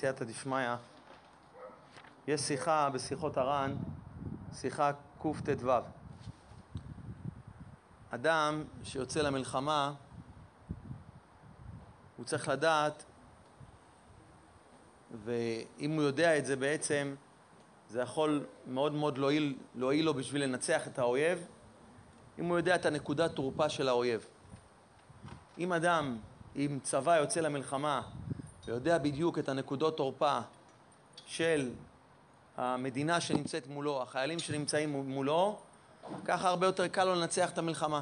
סייעתא דשמיא, יש שיחה בשיחות הר"ן, שיחה קט"ו. אדם שיוצא למלחמה, הוא צריך לדעת, ואם הוא יודע את זה בעצם, זה יכול מאוד מאוד להועיל, להועיל לו בשביל לנצח את האויב, אם הוא יודע את הנקודת תורפה של האויב. אם אדם עם צבא יוצא למלחמה ויודע בדיוק את הנקודות תורפה של המדינה שנמצאת מולו, החיילים שנמצאים מולו, ככה הרבה יותר קל לו לנצח את המלחמה.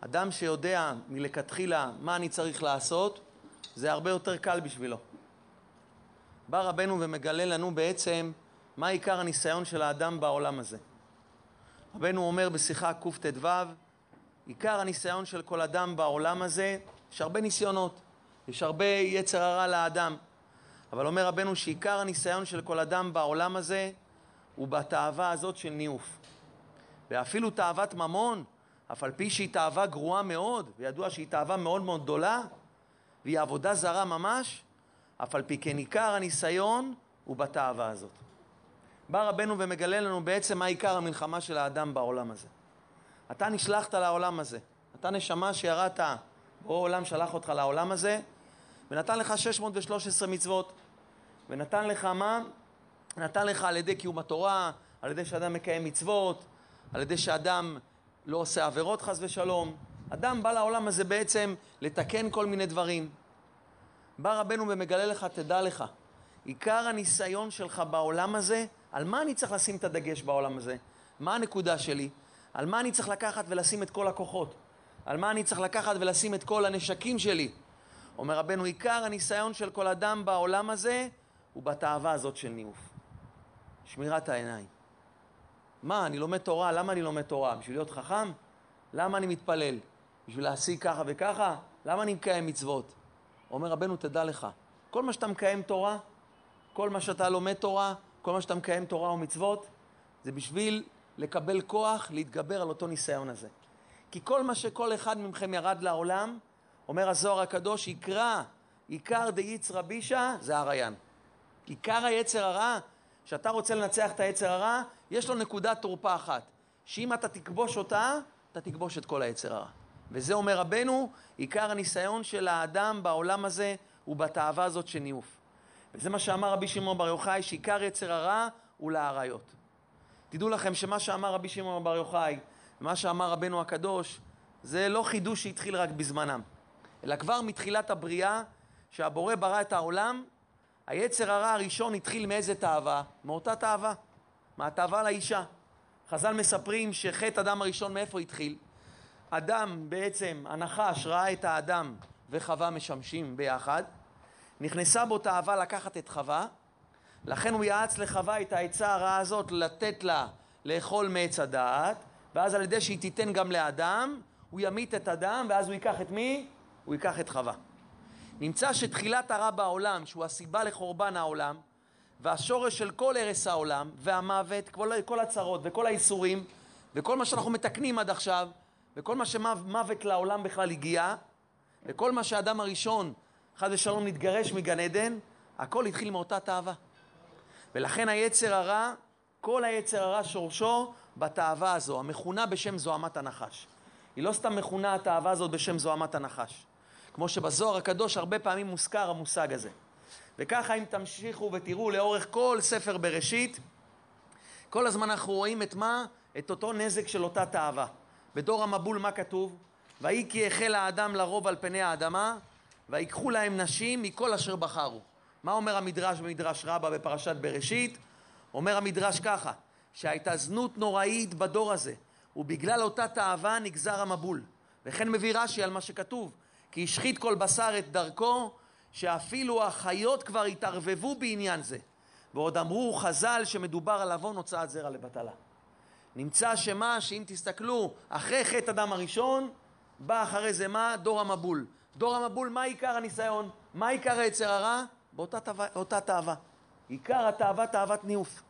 אדם שיודע מלכתחילה מה אני צריך לעשות, זה הרבה יותר קל בשבילו. בא רבנו ומגלה לנו בעצם מה עיקר הניסיון של האדם בעולם הזה. רבנו אומר בשיחה קט"ו, עיקר הניסיון של כל אדם בעולם הזה, יש הרבה ניסיונות. יש הרבה יצר הרע לאדם. אבל אומר רבנו שעיקר הניסיון של כל אדם בעולם הזה הוא בתאווה הזאת של ניאוף. ואפילו תאוות ממון, אף על פי שהיא תאווה גרועה מאוד, וידוע שהיא תאווה מאוד מאוד גדולה, והיא עבודה זרה ממש, אף על פי כן עיקר הניסיון הוא בתאווה הזאת. בא רבנו ומגלה לנו בעצם מה עיקר המלחמה של האדם בעולם הזה. אתה נשלחת לעולם הזה, אתה נשמה שירדת, בורא עולם שלח אותך לעולם הזה, ונתן לך 613 מצוות. ונתן לך מה? נתן לך על ידי קיום התורה, על ידי שאדם מקיים מצוות, על ידי שאדם לא עושה עבירות חס ושלום. אדם בא לעולם הזה בעצם לתקן כל מיני דברים. בא רבנו ומגלה לך, תדע לך, עיקר הניסיון שלך בעולם הזה, על מה אני צריך לשים את הדגש בעולם הזה? מה הנקודה שלי? על מה אני צריך לקחת ולשים את כל הכוחות? על מה אני צריך לקחת ולשים את כל הנשקים שלי? אומר רבנו, עיקר הניסיון של כל אדם בעולם הזה הוא בתאווה הזאת של ניאוף. שמירת העיניים. מה, אני לומד תורה, למה אני לומד תורה? בשביל להיות חכם? למה אני מתפלל? בשביל להשיג ככה וככה? למה אני מקיים מצוות? אומר רבנו, תדע לך, כל מה שאתה מקיים תורה, כל מה שאתה לומד תורה, כל מה שאתה מקיים תורה ומצוות, זה בשביל לקבל כוח להתגבר על אותו ניסיון הזה. כי כל מה שכל אחד מכם ירד לעולם, אומר הזוהר הקדוש, יקרא עיקר דייצרא בישא זה הריין. עיקר היצר הרע, שאתה רוצה לנצח את היצר הרע, יש לו נקודת תורפה אחת, שאם אתה תכבוש אותה, אתה תכבוש את כל היצר הרע. וזה אומר רבנו, עיקר הניסיון של האדם בעולם הזה הוא בתאווה הזאת של ניאוף. וזה מה שאמר רבי שמעון בר יוחאי, שעיקר יצר הרע הוא לאריות. תדעו לכם שמה שאמר רבי שמעון בר יוחאי, ומה שאמר רבנו הקדוש, זה לא חידוש שהתחיל רק בזמנם. אלא כבר מתחילת הבריאה, שהבורא ברא את העולם, היצר הרע הראשון התחיל מאיזה תאווה? מאותה תאווה, מהתאווה לאישה. חז"ל מספרים שחטא אדם הראשון מאיפה התחיל? אדם בעצם, הנחש ראה את האדם וחווה משמשים ביחד, נכנסה בו תאווה לקחת את חווה, לכן הוא יעץ לחווה את העצה הרעה הזאת לתת לה לאכול מעץ הדעת, ואז על ידי שהיא תיתן גם לאדם, הוא ימית את אדם, ואז הוא ייקח את מי? הוא ייקח את חווה. נמצא שתחילת הרע בעולם, שהוא הסיבה לחורבן העולם, והשורש של כל הרס העולם, והמוות, כל, הצרות וכל האיסורים, וכל מה שאנחנו מתקנים עד עכשיו, וכל מה שמוות לעולם בכלל הגיע, וכל מה שהאדם הראשון, חס ושלום, נתגרש מגן עדן, הכל התחיל מאותה תאווה. ולכן היצר הרע, כל היצר הרע שורשו בתאווה הזו, המכונה בשם זוהמת הנחש. היא לא סתם מכונה התאווה הזאת בשם זוהמת הנחש. כמו שבזוהר הקדוש הרבה פעמים מוזכר המושג הזה. וככה אם תמשיכו ותראו לאורך כל ספר בראשית, כל הזמן אנחנו רואים את מה? את אותו נזק של אותה תאווה. בדור המבול מה כתוב? ויהי כי החל האדם לרוב על פני האדמה, ויקחו להם נשים מכל אשר בחרו. מה אומר המדרש במדרש רבה בפרשת בראשית? אומר המדרש ככה, שהייתה זנות נוראית בדור הזה, ובגלל אותה תאווה נגזר המבול. וכן מביא רש"י על מה שכתוב, כי השחית כל בשר את דרכו, שאפילו החיות כבר התערבבו בעניין זה. ועוד אמרו חז"ל שמדובר על עוון הוצאת זרע לבטלה. נמצא שמה, שאם תסתכלו, אחרי חטא אדם הראשון, בא אחרי זה מה? דור המבול. דור המבול, מה עיקר הניסיון? מה עיקר היצר הרע? באותה תאווה. עיקר התאווה, תאוות ניאוף.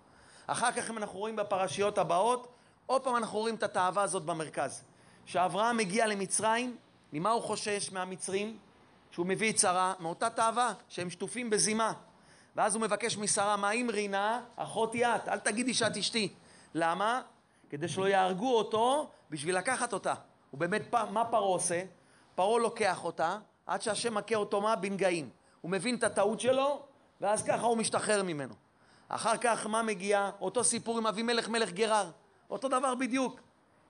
אחר כך אם אנחנו רואים בפרשיות הבאות, עוד פעם אנחנו רואים את התאווה הזאת במרכז. כשאברהם מגיע למצרים, ממה הוא חושש מהמצרים? שהוא מביא צרה, מאותה תאווה, שהם שטופים בזימה. ואז הוא מבקש משרה, מה עם רינה? אחותי את, אל תגידי שאת אשתי. למה? כדי שלא יהרגו אותו בשביל לקחת אותה. ובאמת, מה פרעה עושה? פרעה לוקח אותה, עד שהשם מכה אותו מה? בנגעים. הוא מבין את הטעות שלו, ואז ככה הוא משתחרר ממנו. אחר כך מה מגיע? אותו סיפור עם אבימלך מלך גרר. אותו דבר בדיוק.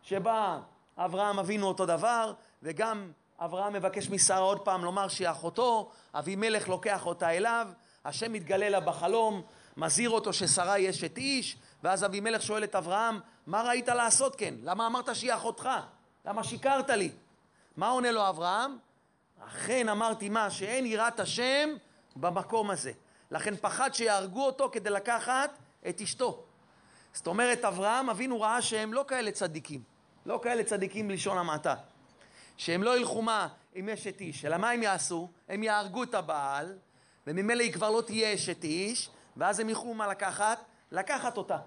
שבא אברהם אבינו אותו דבר, וגם אברהם מבקש משרה עוד פעם לומר שהיא אחותו, אבימלך לוקח אותה אליו, השם מתגלה לה בחלום, מזהיר אותו ששרה היא אשת איש, ואז אבימלך שואל את אברהם, מה ראית לעשות כן? למה אמרת שהיא אחותך? למה שיקרת לי? מה עונה לו אברהם? אכן אמרתי מה? שאין יראת השם במקום הזה. לכן פחד שיהרגו אותו כדי לקחת את אשתו. זאת אומרת, אברהם אבינו ראה שהם לא כאלה צדיקים. לא כאלה צדיקים בלשון המעטה. שהם לא ילכו מה עם אשת איש, אלא מה הם יעשו? הם יהרגו את הבעל, וממילא היא כבר לא תהיה אשת איש, ואז הם יוכלו מה לקחת? לקחת אותה.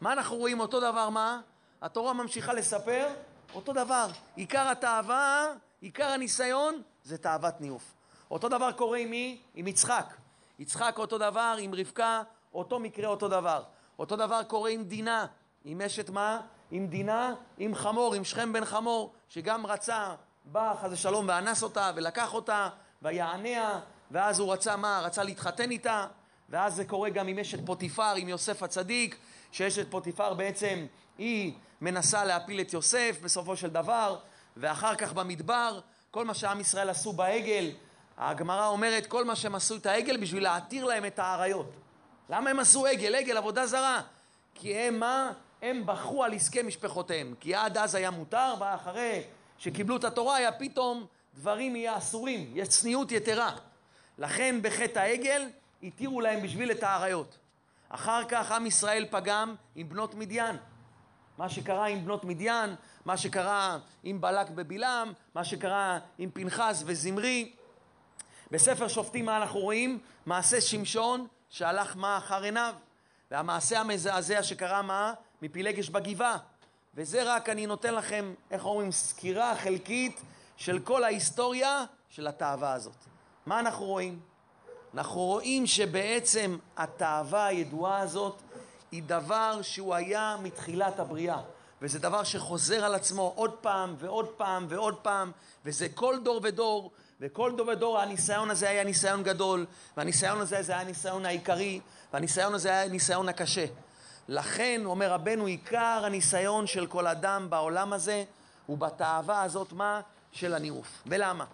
מה אנחנו רואים? אותו דבר מה? התורה ממשיכה לספר אותו דבר. עיקר התאווה, עיקר הניסיון, זה תאוות ניאוף. אותו דבר קורה עם מי? עם יצחק. יצחק אותו דבר, עם רבקה, אותו מקרה אותו דבר. אותו דבר קורה עם דינה, עם אשת מה? עם דינה, עם חמור, עם שכם בן חמור, שגם רצה, בא חס ושלום ואנס אותה ולקח אותה ויעניה, ואז הוא רצה מה? רצה להתחתן איתה, ואז זה קורה גם עם אשת פוטיפר, עם יוסף הצדיק, שאשת פוטיפר בעצם היא מנסה להפיל את יוסף בסופו של דבר, ואחר כך במדבר, כל מה שעם ישראל עשו בעגל, הגמרא אומרת כל מה שהם עשו את העגל בשביל להתיר להם את האריות. למה הם עשו עגל? עגל, עבודה זרה. כי הם מה? הם בחרו על עסקי משפחותיהם. כי עד אז היה מותר, ואחרי שקיבלו את התורה היה פתאום דברים יהיה אסורים, יש צניעות יתרה. לכן בחטא העגל התירו להם בשביל את האריות. אחר כך עם ישראל פגם עם בנות מדיין. מה שקרה עם בנות מדיין, מה שקרה עם בלק בבלעם, מה שקרה עם פנחס וזמרי. בספר שופטים מה אנחנו רואים? מעשה שמשון שהלך מה אחר עיניו. והמעשה המזעזע שקרה מה? מפילגש בגבעה. וזה רק אני נותן לכם, איך אומרים, סקירה חלקית של כל ההיסטוריה של התאווה הזאת. מה אנחנו רואים? אנחנו רואים שבעצם התאווה הידועה הזאת היא דבר שהוא היה מתחילת הבריאה. וזה דבר שחוזר על עצמו עוד פעם ועוד פעם ועוד פעם, וזה כל דור ודור, וכל דור ודור הניסיון הזה היה ניסיון גדול, והניסיון הזה זה היה הניסיון העיקרי, והניסיון הזה היה הניסיון הקשה. לכן, אומר רבנו, עיקר הניסיון של כל אדם בעולם הזה הוא בתאווה הזאת, מה? של הניאוף. ולמה?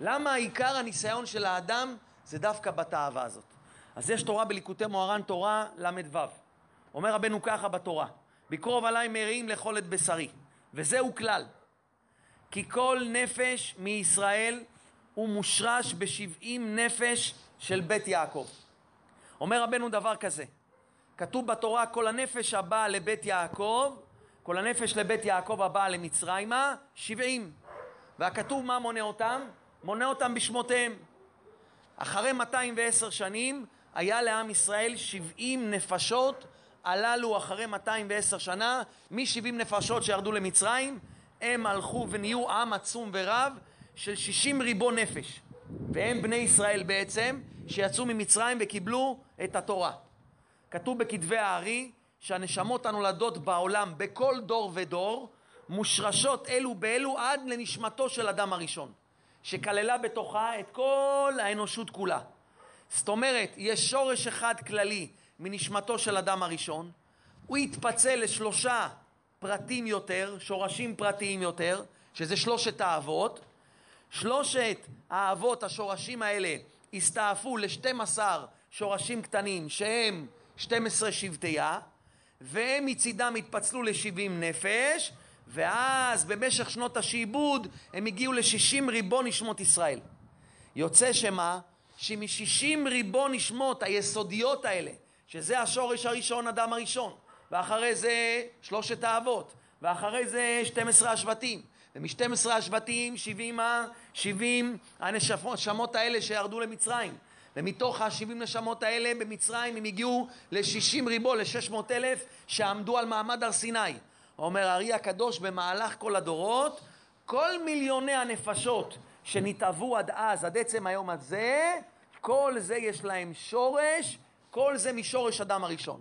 למה עיקר הניסיון של האדם זה דווקא בתאווה הזאת? אז יש תורה בליקוטי מוהר"ן, תורה ל"ו. אומר רבנו ככה בתורה, בקרוב עליי מרעים לאכול את בשרי. וזהו כלל, כי כל נפש מישראל הוא מושרש בשבעים נפש של בית יעקב. אומר רבנו דבר כזה, כתוב בתורה כל הנפש הבאה לבית יעקב, כל הנפש לבית יעקב הבאה למצרימה, שבעים. והכתוב מה מונה אותם? מונה אותם בשמותיהם. אחרי 210 שנים היה לעם ישראל 70 נפשות הללו אחרי 210 שנה, מ-70 נפשות שירדו למצרים, הם הלכו ונהיו עם עצום ורב של 60 ריבון נפש. והם בני ישראל בעצם, שיצאו ממצרים וקיבלו את התורה. כתוב בכתבי הארי שהנשמות הנולדות בעולם בכל דור ודור מושרשות אלו באלו עד לנשמתו של אדם הראשון, שכללה בתוכה את כל האנושות כולה. זאת אומרת, יש שורש אחד כללי מנשמתו של אדם הראשון, הוא יתפצל לשלושה פרטים יותר, שורשים פרטיים יותר, שזה שלושת האבות. שלושת האבות, השורשים האלה, הסתעפו ל-12 שורשים קטנים שהם 12 שבטיה, והם מצידם התפצלו ל-70 נפש, ואז במשך שנות השעבוד הם הגיעו ל-60 ריבון נשמות ישראל. יוצא שמה? שמ-60 ריבון נשמות היסודיות האלה, שזה השורש הראשון, אדם הראשון, ואחרי זה שלושת האבות, ואחרי זה 12 השבטים, ומ-12 השבטים 70, 70 הנשמות האלה שירדו למצרים, ומתוך ה-70 נשמות האלה במצרים הם הגיעו ל-60 ריבו, ל-600 אלף שעמדו על מעמד הר סיני. אומר הארי הקדוש במהלך כל הדורות, כל מיליוני הנפשות שנתעבו עד אז, עד עצם היום הזה, כל זה יש להם שורש, כל זה משורש אדם הראשון.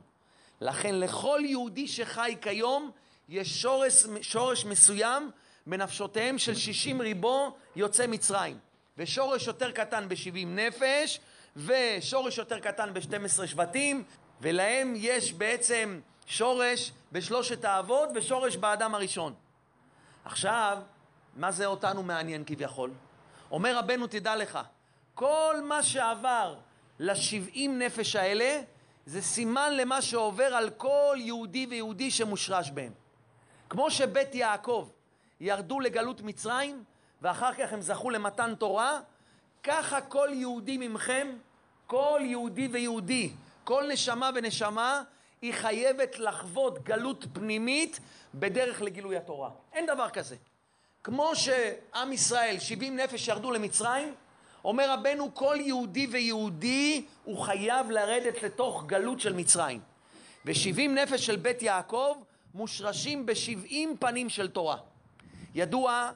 לכן לכל יהודי שחי כיום יש שורש, שורש מסוים בנפשותיהם של שישים ריבו יוצא מצרים. ושורש יותר קטן בשבעים נפש, ושורש יותר קטן בשתים עשרה שבטים, ולהם יש בעצם שורש בשלושת האבות ושורש באדם הראשון. עכשיו, מה זה אותנו מעניין כביכול? אומר רבנו, תדע לך, כל מה שעבר לשבעים נפש האלה, זה סימן למה שעובר על כל יהודי ויהודי שמושרש בהם. כמו שבית יעקב ירדו לגלות מצרים, ואחר כך הם זכו למתן תורה, ככה כל יהודי ממכם, כל יהודי ויהודי, כל נשמה ונשמה, היא חייבת לחוות גלות פנימית בדרך לגילוי התורה. אין דבר כזה. כמו שעם ישראל, 70 נפש ירדו למצרים, אומר רבנו, כל יהודי ויהודי הוא חייב לרדת לתוך גלות של מצרים. ו-70 נפש של בית יעקב מושרשים ב-70 פנים של תורה. ידוע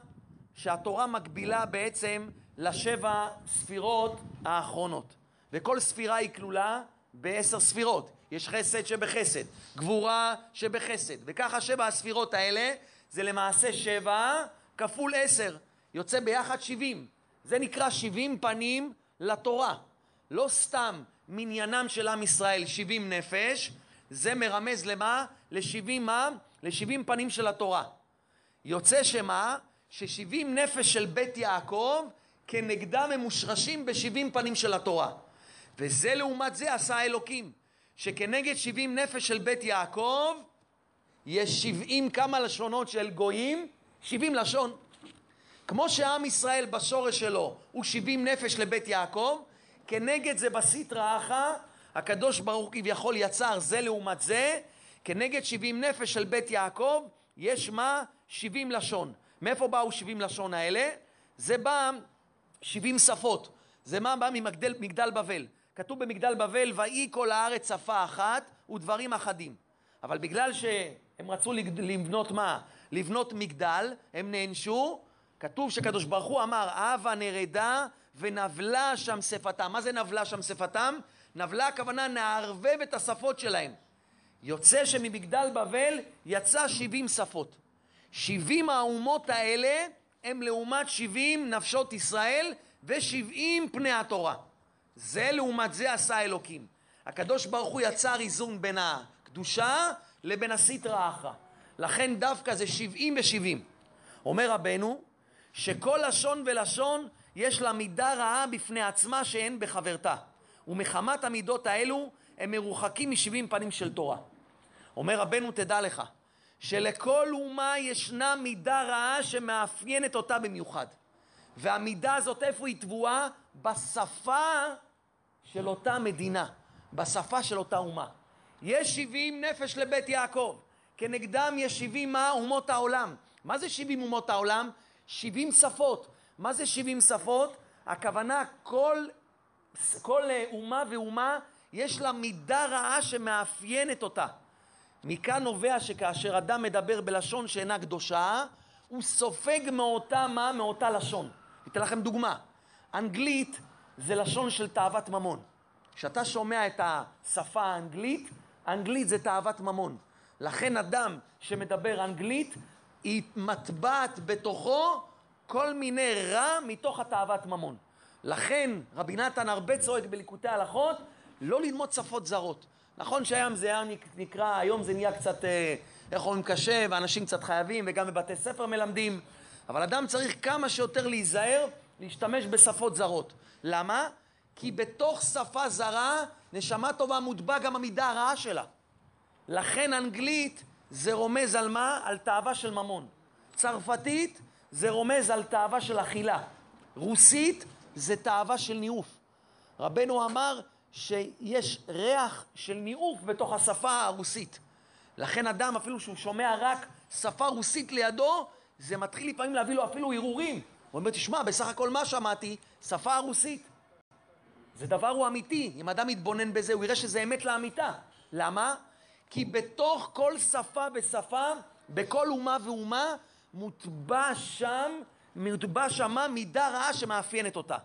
שהתורה מקבילה בעצם לשבע ספירות האחרונות, וכל ספירה היא כלולה בעשר ספירות. יש חסד שבחסד, גבורה שבחסד, וככה שבע הספירות האלה זה למעשה שבע כפול עשר, יוצא ביחד שבעים. זה נקרא שבעים פנים לתורה. לא סתם מניינם של עם ישראל שבעים נפש, זה מרמז למה? לשבעים מה? לשבעים פנים של התורה. יוצא שמה? ששבעים נפש של בית יעקב כנגדם הם מושרשים בשבעים פנים של התורה. וזה לעומת זה עשה אלוקים, שכנגד שבעים נפש של בית יעקב יש שבעים כמה לשונות של גויים, שבעים לשון. כמו שעם ישראל בשורש שלו הוא שבעים נפש לבית יעקב, כנגד זה בסטרא אחא, הקדוש ברוך כביכול יצר זה לעומת זה, כנגד שבעים נפש של בית יעקב, יש מה? שבעים לשון. מאיפה באו שבעים לשון האלה? זה בא שבעים שפות. זה מה בא ממגדל בבל. כתוב במגדל בבל, ויהי כל הארץ שפה אחת ודברים אחדים. אבל בגלל שהם רצו לבנות מה? לבנות מגדל, הם נענשו, כתוב שקדוש ברוך הוא אמר, הבה נרדה ונבלה שם שפתם. מה זה נבלה שם שפתם? נבלה הכוונה נערבב את השפות שלהם. יוצא שממגדל בבל יצא שבעים שפות. שבעים האומות האלה הם לעומת שבעים נפשות ישראל ושבעים פני התורה. זה לעומת זה עשה אלוקים. הקדוש ברוך הוא יצר איזון בין הקדושה לבין הסטרא אחרא. לכן דווקא זה שבעים ושבעים. אומר רבנו, שכל לשון ולשון יש לה מידה רעה בפני עצמה שאין בחברתה. ומחמת המידות האלו הם מרוחקים משבעים פנים של תורה. אומר רבנו, תדע לך, שלכל אומה ישנה מידה רעה שמאפיינת אותה במיוחד. והמידה הזאת, איפה היא טבועה? בשפה של אותה מדינה, בשפה של אותה אומה. יש שבעים נפש לבית יעקב, כנגדם יש שבעים מה? אומות העולם. מה זה שבעים אומות העולם? שבעים שפות. מה זה שבעים שפות? הכוונה כל, כל אומה ואומה יש לה מידה רעה שמאפיינת אותה. מכאן נובע שכאשר אדם מדבר בלשון שאינה קדושה, הוא סופג מאותה מה? מאותה לשון. אתן לכם דוגמה. אנגלית זה לשון של תאוות ממון. כשאתה שומע את השפה האנגלית, אנגלית זה תאוות ממון. לכן אדם שמדבר אנגלית, היא מטבעת בתוכו כל מיני רע מתוך התאוות ממון. לכן רבי נתן הרבה צועק בליקוטי הלכות, לא ללמוד שפות זרות. נכון שהיום זה היה נקרא, היום זה נהיה קצת, אה, איך אומרים, קשה, ואנשים קצת חייבים, וגם בבתי ספר מלמדים, אבל אדם צריך כמה שיותר להיזהר להשתמש בשפות זרות. למה? כי בתוך שפה זרה, נשמה טובה מוטבע גם המידה הרעה שלה. לכן אנגלית זה רומז על מה? על תאווה של ממון. צרפתית זה רומז על תאווה של אכילה. רוסית זה תאווה של ניאוף. רבנו אמר שיש ריח של ניאוף בתוך השפה הרוסית. לכן אדם, אפילו שהוא שומע רק שפה רוסית לידו, זה מתחיל לפעמים להביא לו אפילו הרהורים. הוא אומר, תשמע, בסך הכל מה שמעתי? שפה רוסית. זה דבר הוא אמיתי. אם אדם יתבונן בזה, הוא יראה שזה אמת לאמיתה. למה? כי בתוך כל שפה ושפה, בכל אומה ואומה, מוטבע שם, מוטבע שמה מידה רעה שמאפיינת אותה.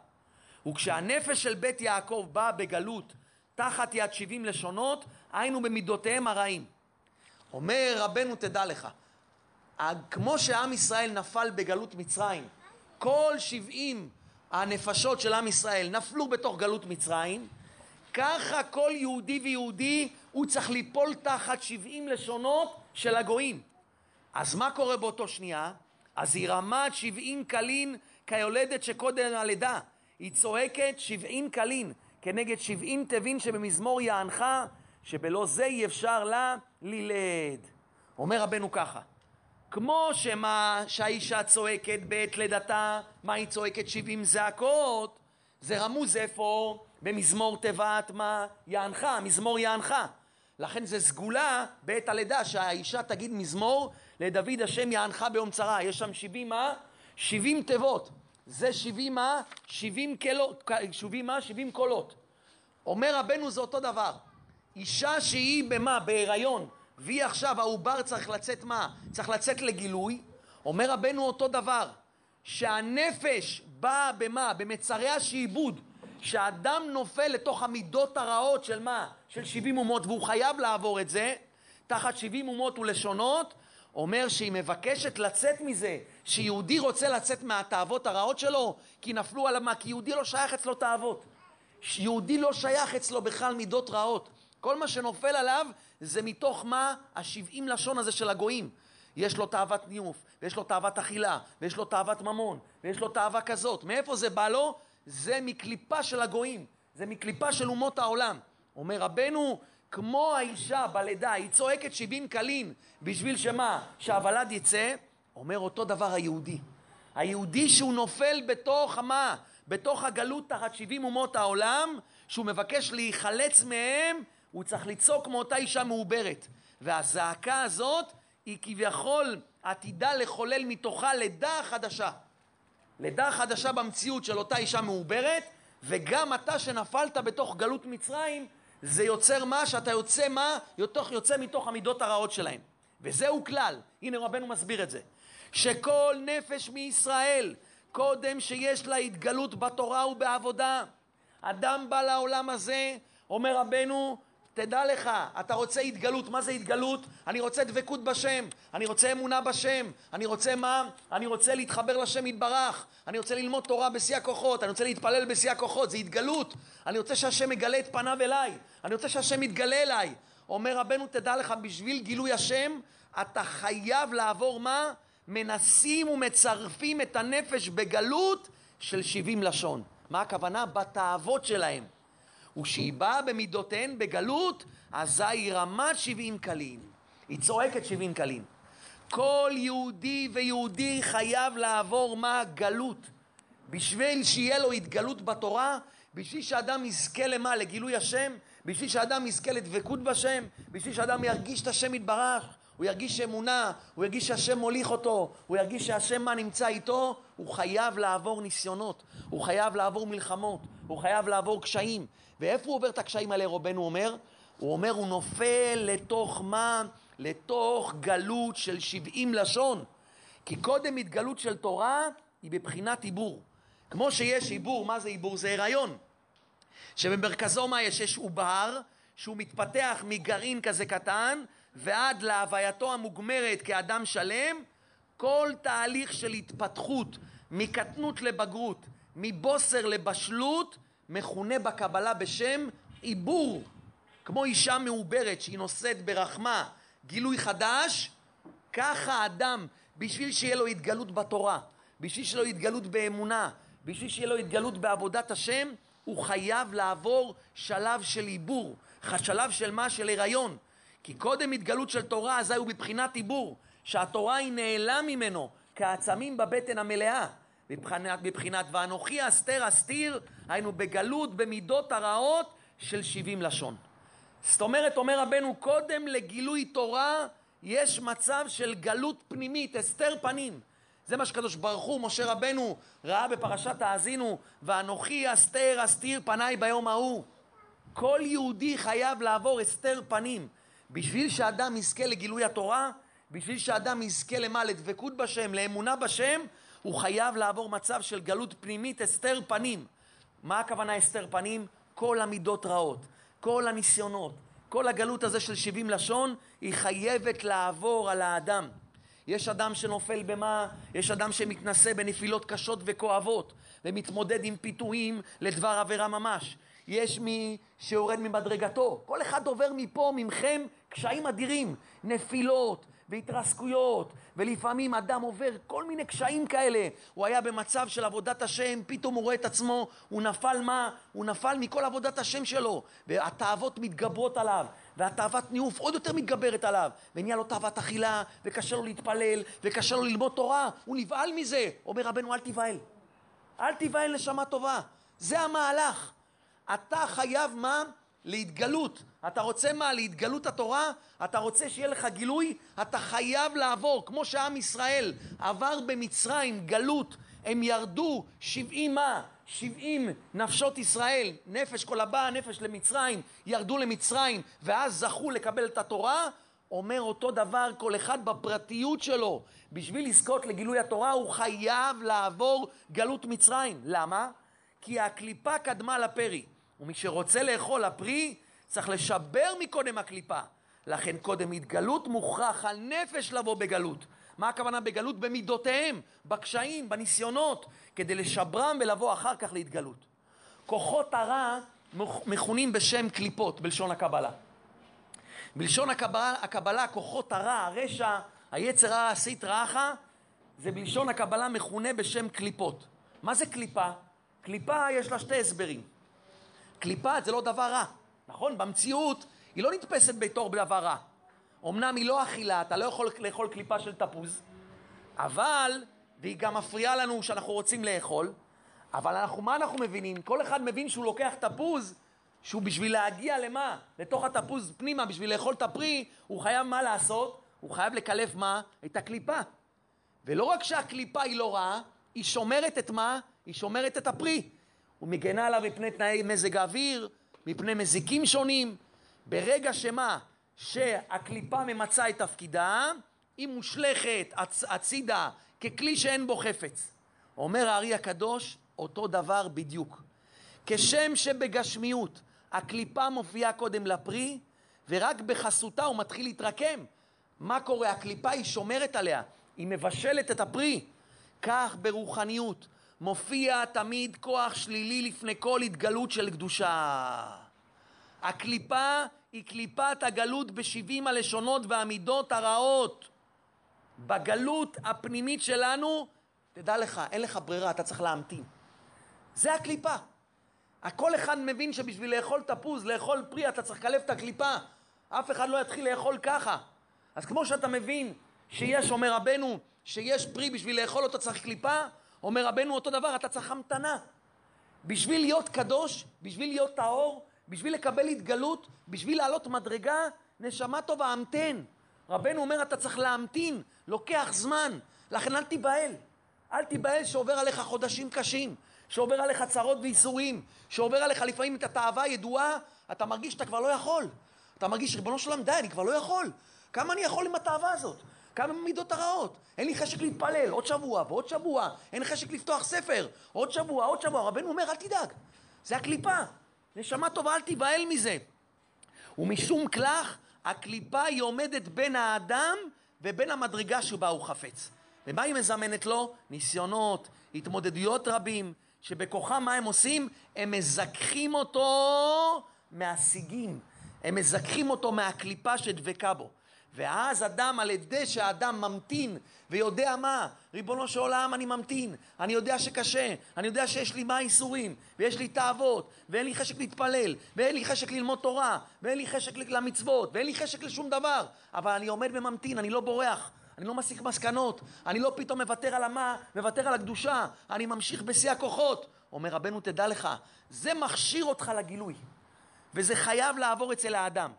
וכשהנפש של בית יעקב באה בגלות תחת יד שבעים לשונות, היינו במידותיהם הרעים. אומר רבנו, תדע לך, כמו שעם ישראל נפל בגלות מצרים, כל שבעים הנפשות של עם ישראל נפלו בתוך גלות מצרים, ככה כל יהודי ויהודי הוא צריך ליפול תחת שבעים לשונות של הגויים. אז מה קורה באותו שנייה? אז היא רמת שבעים קלין כיולדת שקודם הלידה. היא צועקת שבעים קלין כנגד שבעים תבין שבמזמור יענך, שבלא זה אי אפשר לה ללד. אומר רבנו ככה, כמו שמה שהאישה צועקת בעת לידתה, מה היא צועקת שבעים זעקות, זה רמוז איפה? במזמור תיבת מה? יענך, מזמור יענך. לכן זה סגולה בעת הלידה, שהאישה תגיד מזמור לדוד השם יענך ביום צרה. יש שם שבעים מה? שבעים תיבות. זה שבעים מה? שבעים. שבעים מה? שבעים קולות. אומר רבנו זה אותו דבר. אישה שהיא במה? בהיריון. והיא עכשיו, העובר צריך לצאת מה? צריך לצאת לגילוי. אומר רבנו אותו דבר, שהנפש באה במה? במצרי השעבוד, שהאדם נופל לתוך המידות הרעות של מה? של 70 אומות, והוא חייב לעבור את זה, תחת 70 אומות ולשונות, אומר שהיא מבקשת לצאת מזה, שיהודי רוצה לצאת מהתאוות הרעות שלו, כי נפלו עליו מה? כי יהודי לא שייך אצלו תאוות. יהודי לא שייך אצלו בכלל מידות רעות. כל מה שנופל עליו זה מתוך מה? השבעים לשון הזה של הגויים. יש לו תאוות ניוף, ויש לו תאוות אכילה, ויש לו תאוות ממון, ויש לו תאווה כזאת. מאיפה זה בא לו? זה מקליפה של הגויים, זה מקליפה של אומות העולם. אומר רבנו, כמו האישה בלידה, היא צועקת שבעים קלין בשביל שמה? שהוולד יצא, אומר אותו דבר היהודי. היהודי שהוא נופל בתוך מה? בתוך הגלות תחת שבעים אומות העולם, שהוא מבקש להיחלץ מהם, הוא צריך לצעוק כמו אותה אישה מעוברת. והזעקה הזאת היא כביכול עתידה לחולל מתוכה לידה חדשה. לידה חדשה במציאות של אותה אישה מעוברת, וגם אתה שנפלת בתוך גלות מצרים, זה יוצר מה? שאתה יוצא מה? יוצא מתוך המידות הרעות שלהם. וזהו כלל, הנה רבנו מסביר את זה, שכל נפש מישראל, קודם שיש לה התגלות בתורה ובעבודה, אדם בא לעולם הזה, אומר רבנו, תדע לך, אתה רוצה התגלות, מה זה התגלות? אני רוצה דבקות בשם, אני רוצה אמונה בשם, אני רוצה מה? אני רוצה להתחבר לשם יתברך, אני רוצה ללמוד תורה בשיא הכוחות, אני רוצה להתפלל בשיא הכוחות, זה התגלות, אני רוצה שהשם יגלה את פניו אליי, אני רוצה שהשם יתגלה אליי. אומר רבנו, תדע לך, בשביל גילוי השם, אתה חייב לעבור מה? מנסים ומצרפים את הנפש בגלות של שבעים לשון. מה הכוונה? בתאוות שלהם. וכשהיא באה במידותיהן בגלות, אזי היא רמת שבעים קלים. היא צועקת שבעים קלים. כל יהודי ויהודי חייב לעבור מה? גלות. בשביל שיהיה לו התגלות בתורה, בשביל שאדם יזכה למה? לגילוי השם, בשביל שאדם יזכה לדבקות בשם, בשביל שאדם ירגיש את השם יתברך, הוא ירגיש אמונה, הוא ירגיש שהשם מוליך אותו, הוא ירגיש שהשם מה נמצא איתו, הוא חייב לעבור ניסיונות, הוא חייב לעבור מלחמות, הוא חייב לעבור קשיים. ואיפה הוא עובר את הקשיים האלה, רובנו אומר? הוא אומר, הוא נופל לתוך מה? לתוך גלות של שבעים לשון. כי קודם התגלות של תורה היא בבחינת עיבור. כמו שיש עיבור, מה זה עיבור? זה הריון. שבמרכזו מה יש? יש עובר שהוא מתפתח מגרעין כזה קטן ועד להווייתו המוגמרת כאדם שלם, כל תהליך של התפתחות מקטנות לבגרות, מבוסר לבשלות, מכונה בקבלה בשם עיבור. כמו אישה מעוברת שהיא נושאת ברחמה גילוי חדש, ככה אדם, בשביל שיהיה לו התגלות בתורה, בשביל שיהיה לו התגלות באמונה, בשביל שיהיה לו התגלות בעבודת השם, הוא חייב לעבור שלב של עיבור, שלב של מה? של הריון. כי קודם התגלות של תורה, אזי הוא בבחינת עיבור, שהתורה היא נעלם ממנו כעצמים בבטן המלאה. בבחינת, בבחינת ואנוכי אסתר אסתיר, היינו בגלות במידות הרעות של שבעים לשון. זאת אומרת, אומר רבנו, קודם לגילוי תורה יש מצב של גלות פנימית, הסתר פנים. זה מה שקדוש ברוך הוא, משה רבנו, ראה בפרשת האזינו, ואנוכי אסתר אסתיר פניי ביום ההוא. כל יהודי חייב לעבור הסתר פנים. בשביל שאדם יזכה לגילוי התורה, בשביל שאדם יזכה למה? לדבקות בשם, לאמונה בשם, הוא חייב לעבור מצב של גלות פנימית, הסתר פנים. מה הכוונה הסתר פנים? כל המידות רעות, כל הניסיונות, כל הגלות הזה של 70 לשון, היא חייבת לעבור על האדם. יש אדם שנופל במה? יש אדם שמתנשא בנפילות קשות וכואבות ומתמודד עם פיתויים לדבר עבירה ממש. יש מי שיורד ממדרגתו. כל אחד עובר מפה, ממכם, קשיים אדירים, נפילות והתרסקויות, ולפעמים אדם עובר כל מיני קשיים כאלה. הוא היה במצב של עבודת השם, פתאום הוא רואה את עצמו, הוא נפל מה? הוא נפל מכל עבודת השם שלו, והתאוות מתגברות עליו, והתאוות ניאוף עוד יותר מתגברת עליו, ונהיה לו תאוות אכילה, וקשה לו להתפלל, וקשה לו ללמוד תורה, הוא נבהל מזה. אומר רבנו, אל תיבהל. אל תיבהל נשמה טובה. זה המהלך. אתה חייב מה? להתגלות. אתה רוצה מה? להתגלות התורה? אתה רוצה שיהיה לך גילוי? אתה חייב לעבור, כמו שעם ישראל עבר במצרים גלות, הם ירדו שבעים מה? שבעים נפשות ישראל, נפש כל הבאה, נפש למצרים, ירדו למצרים, ואז זכו לקבל את התורה, אומר אותו דבר כל אחד בפרטיות שלו. בשביל לזכות לגילוי התורה הוא חייב לעבור גלות מצרים. למה? כי הקליפה קדמה לפרי. ומי שרוצה לאכול הפרי, צריך לשבר מקודם הקליפה. לכן קודם התגלות מוכרח הנפש לבוא בגלות. מה הכוונה בגלות? במידותיהם, בקשיים, בניסיונות, כדי לשברם ולבוא אחר כך להתגלות. כוחות הרע מכונים בשם קליפות, בלשון הקבלה. בלשון הקבלה, הקבלה כוחות הרע, הרשע, היצר הרע, הסית רעך, זה בלשון הקבלה מכונה בשם קליפות. מה זה קליפה? קליפה יש לה שתי הסברים. קליפה זה לא דבר רע, נכון? במציאות היא לא נתפסת בתור דבר רע. אמנם היא לא אכילה, אתה לא יכול לאכול קליפה של תפוז, אבל, והיא גם מפריעה לנו שאנחנו רוצים לאכול, אבל אנחנו, מה אנחנו מבינים? כל אחד מבין שהוא לוקח תפוז, שהוא בשביל להגיע למה? לתוך התפוז פנימה, בשביל לאכול את הפרי, הוא חייב מה לעשות? הוא חייב לקלף מה? את הקליפה. ולא רק שהקליפה היא לא רעה, היא שומרת את מה? היא שומרת את הפרי. ומגנה עליו מפני תנאי מזג האוויר, מפני מזיקים שונים. ברגע שמה? שהקליפה ממצה את תפקידה, היא מושלכת הצ... הצידה ככלי שאין בו חפץ. אומר הארי הקדוש, אותו דבר בדיוק. כשם שבגשמיות הקליפה מופיעה קודם לפרי, ורק בחסותה הוא מתחיל להתרקם. מה קורה? הקליפה היא שומרת עליה, היא מבשלת את הפרי. כך ברוחניות, מופיע תמיד כוח שלילי לפני כל התגלות של קדושה. הקליפה היא קליפת הגלות בשבעים הלשונות והמידות הרעות. בגלות הפנימית שלנו, תדע לך, אין לך ברירה, אתה צריך להמתין. זה הקליפה. כל אחד מבין שבשביל לאכול תפוז, לאכול פרי, אתה צריך לקלף את הקליפה. אף אחד לא יתחיל לאכול ככה. אז כמו שאתה מבין שיש, אומר רבנו, שיש פרי בשביל לאכול אותו צריך קליפה, אומר רבנו אותו דבר, אתה צריך המתנה. בשביל להיות קדוש, בשביל להיות טהור, בשביל לקבל התגלות, בשביל לעלות מדרגה, נשמה טובה, המתן. רבנו אומר, אתה צריך להמתין, לוקח זמן, לכן אל תיבהל. אל תיבהל שעובר עליך חודשים קשים, שעובר עליך צרות וייסורים, שעובר עליך לפעמים את התאווה הידועה, אתה מרגיש שאתה כבר לא יכול. אתה מרגיש, ריבונו של עולם, די, אני כבר לא יכול. כמה אני יכול עם התאווה הזאת? כמה מידות הרעות. אין לי חשק להתפלל, עוד שבוע ועוד שבוע. אין חשק לפתוח ספר, עוד שבוע, עוד שבוע. רבנו אומר, אל תדאג, זה הקליפה. נשמה טובה, אל תיבהל מזה. ומשום כך, הקליפה היא עומדת בין האדם ובין המדרגה שבה הוא חפץ. ומה היא מזמנת לו? ניסיונות, התמודדויות רבים, שבכוחם מה הם עושים? הם מזככים אותו מהשיגים, הם מזככים אותו מהקליפה שדבקה בו. ואז אדם, על ידי שהאדם ממתין ויודע מה, ריבונו של עולם, אני ממתין, אני יודע שקשה, אני יודע שיש לי מה האיסורים, ויש לי תאוות, ואין לי חשק להתפלל, ואין לי חשק ללמוד תורה, ואין לי חשק למצוות, ואין לי חשק לשום דבר, אבל אני עומד וממתין, אני לא בורח, אני לא מסיק מסקנות, אני לא פתאום מוותר על המה, מוותר על הקדושה, אני ממשיך בשיא הכוחות. אומר רבנו, תדע לך, זה מכשיר אותך לגילוי, וזה חייב לעבור אצל האדם.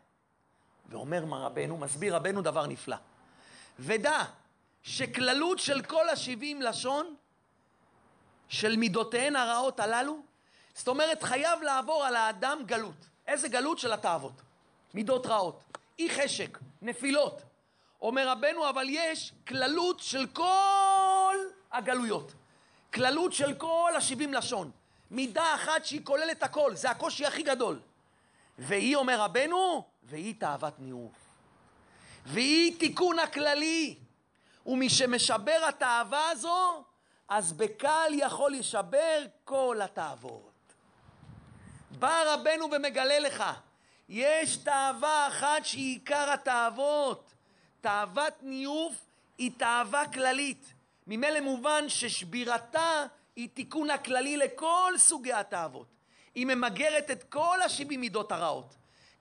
ואומר מה רבנו, מסביר רבנו דבר נפלא. ודע שכללות של כל השבעים לשון, של מידותיהן הרעות הללו, זאת אומרת חייב לעבור על האדם גלות. איזה גלות? של התאוות. מידות רעות, אי חשק, נפילות. אומר רבנו, אבל יש כללות של כל הגלויות. כללות של כל השבעים לשון. מידה אחת שהיא כוללת הכל, זה הקושי הכי גדול. והיא, אומר רבנו, והיא תאוות ניאוף. והיא תיקון הכללי. ומי שמשבר התאווה הזו, אז בקל יכול לשבר כל התאוות. בא רבנו ומגלה לך, יש תאווה אחת שהיא עיקר התאוות. תאוות ניאוף היא תאווה כללית. ממילא מובן ששבירתה היא תיקון הכללי לכל סוגי התאוות. היא ממגרת את כל השבעים מידות הרעות.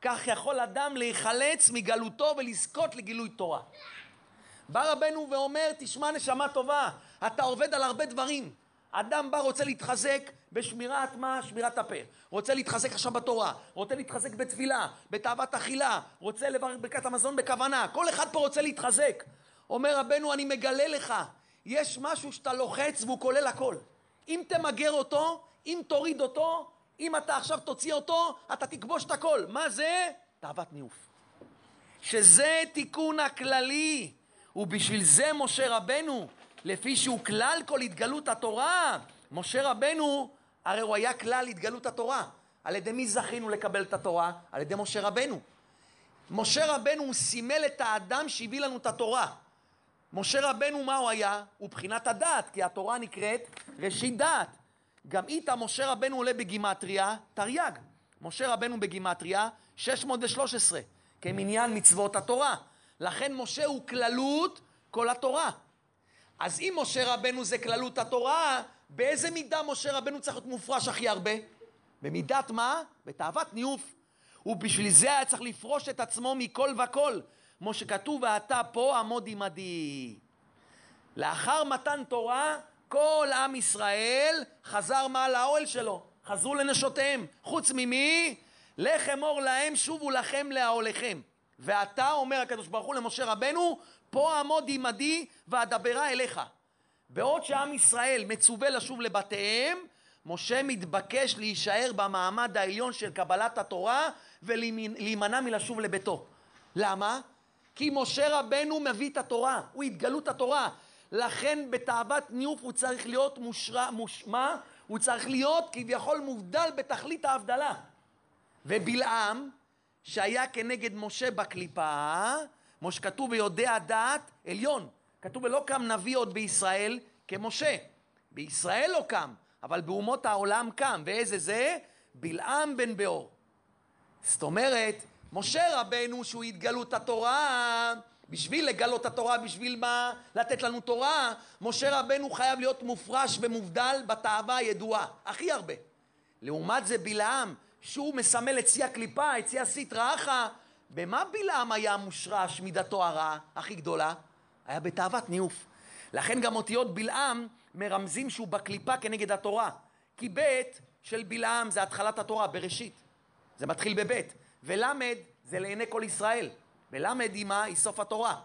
כך יכול אדם להיחלץ מגלותו ולזכות לגילוי תורה. בא רבנו ואומר, תשמע נשמה טובה, אתה עובד על הרבה דברים. אדם בא, רוצה להתחזק בשמירת מה? שמירת הפה. רוצה להתחזק עכשיו בתורה, רוצה להתחזק בתפילה, בתאוות אכילה, רוצה לברך ברכת המזון בכוונה. כל אחד פה רוצה להתחזק. אומר רבנו, אני מגלה לך, יש משהו שאתה לוחץ והוא כולל הכל. אם תמגר אותו, אם תוריד אותו, אם אתה עכשיו תוציא אותו, אתה תכבוש את הכל. מה זה? תאוות ניאוף. שזה תיקון הכללי, ובשביל זה משה רבנו, לפי שהוא כלל כל התגלות התורה, משה רבנו, הרי הוא היה כלל התגלות התורה. על ידי מי זכינו לקבל את התורה? על ידי משה רבנו. משה רבנו הוא סימל את האדם שהביא לנו את התורה. משה רבנו, מה הוא היה? הוא בחינת הדעת, כי התורה נקראת ראשית דעת. גם איתה משה רבנו עולה בגימטריה תרי"ג. משה רבנו בגימטריה 613, כמניין מצוות התורה. לכן משה הוא כללות כל התורה. אז אם משה רבנו זה כללות התורה, באיזה מידה משה רבנו צריך להיות מופרש הכי הרבה? במידת מה? בתאוות ניאוף. ובשביל זה היה צריך לפרוש את עצמו מכל וכל. כמו שכתוב, ואתה פה עמוד עמדי. לאחר מתן תורה, כל עם ישראל חזר מה לאוהל שלו, חזרו לנשותיהם. חוץ ממי? לחם אור להם, שובו לכם לאהוליכם. ואתה, אומר הקדוש ברוך הוא למשה רבנו, פה עמוד עמדי ואדברה אליך. בעוד שעם ישראל מצווה לשוב לבתיהם, משה מתבקש להישאר במעמד העליון של קבלת התורה ולהימנע מלשוב לביתו. למה? כי משה רבנו מביא את התורה, הוא התגלות התורה. לכן בתאוות ניאוף הוא צריך להיות מושרע, מושמע, הוא צריך להיות כביכול מובדל בתכלית ההבדלה. ובלעם, שהיה כנגד משה בקליפה, כמו שכתוב ויודע דעת עליון. כתוב ולא קם נביא עוד בישראל כמשה. בישראל לא קם, אבל באומות העולם קם. ואיזה זה? בלעם בן באור. זאת אומרת, משה רבנו שהוא התגלות התורה, בשביל לגלות התורה, בשביל מה? לתת לנו תורה. משה רבנו חייב להיות מופרש ומובדל בתאווה הידועה, הכי הרבה. לעומת זה בלעם, שהוא מסמל את שיא הקליפה, את שיא הסטרא אחא, במה בלעם היה מושרש מידתו הרעה הכי גדולה? היה בתאוות ניאוף. לכן גם אותיות בלעם מרמזים שהוא בקליפה כנגד התורה. כי ב' של בלעם זה התחלת התורה, בראשית. זה מתחיל בבית. ולמד זה לעיני כל ישראל. ולמד עימה היא סוף התורה.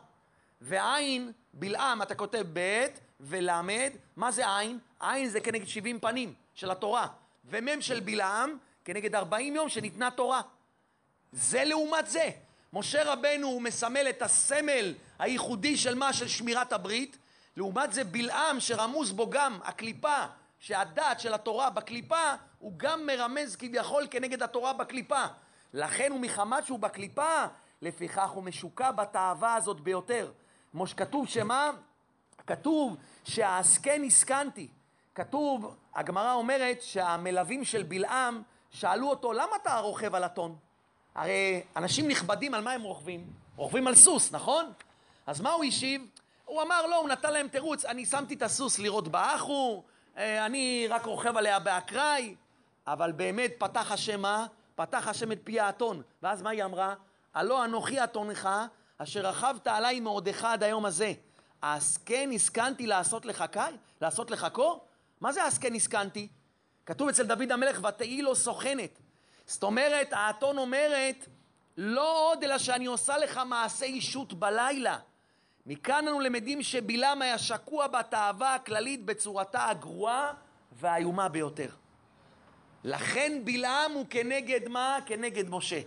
ועין, בלעם, אתה כותב ב' ולמד, מה זה עין? עין זה כנגד 70 פנים של התורה. ומ' של בלעם כנגד 40 יום שניתנה תורה. זה לעומת זה. משה רבנו הוא מסמל את הסמל הייחודי של מה? של שמירת הברית. לעומת זה בלעם שרמוז בו גם הקליפה, שהדעת של התורה בקליפה, הוא גם מרמז כביכול כנגד התורה בקליפה. לכן הוא מחמת שהוא בקליפה, לפיכך הוא משוקע בתאווה הזאת ביותר. כמו שכתוב שמה? כתוב שהעסקן הסכנתי. כתוב, הגמרא אומרת שהמלווים של בלעם שאלו אותו, למה אתה רוכב על הטון? הרי אנשים נכבדים, על מה הם רוכבים? רוכבים על סוס, נכון? אז מה הוא השיב? הוא אמר, לא, הוא נתן להם תירוץ, אני שמתי את הסוס לראות באחו, אה, אני רק רוכב עליה באקראי, אבל באמת פתח השם מה? פתח השם את פי האתון. ואז מה היא אמרה? הלא אנוכי אתונך, אשר רכבת עליי מעודך עד היום הזה. אז כן הסכנתי לעשות לך קי? לעשות לך קור? מה זה אז כן הסכנתי? כתוב אצל דוד המלך, ותהי לו סוכנת. זאת אומרת, האתון אומרת, לא עוד אלא שאני עושה לך מעשה אישות בלילה. מכאן אנו למדים שבלעם היה שקוע בתאווה הכללית בצורתה הגרועה והאיומה ביותר. לכן בלעם הוא כנגד מה? כנגד משה.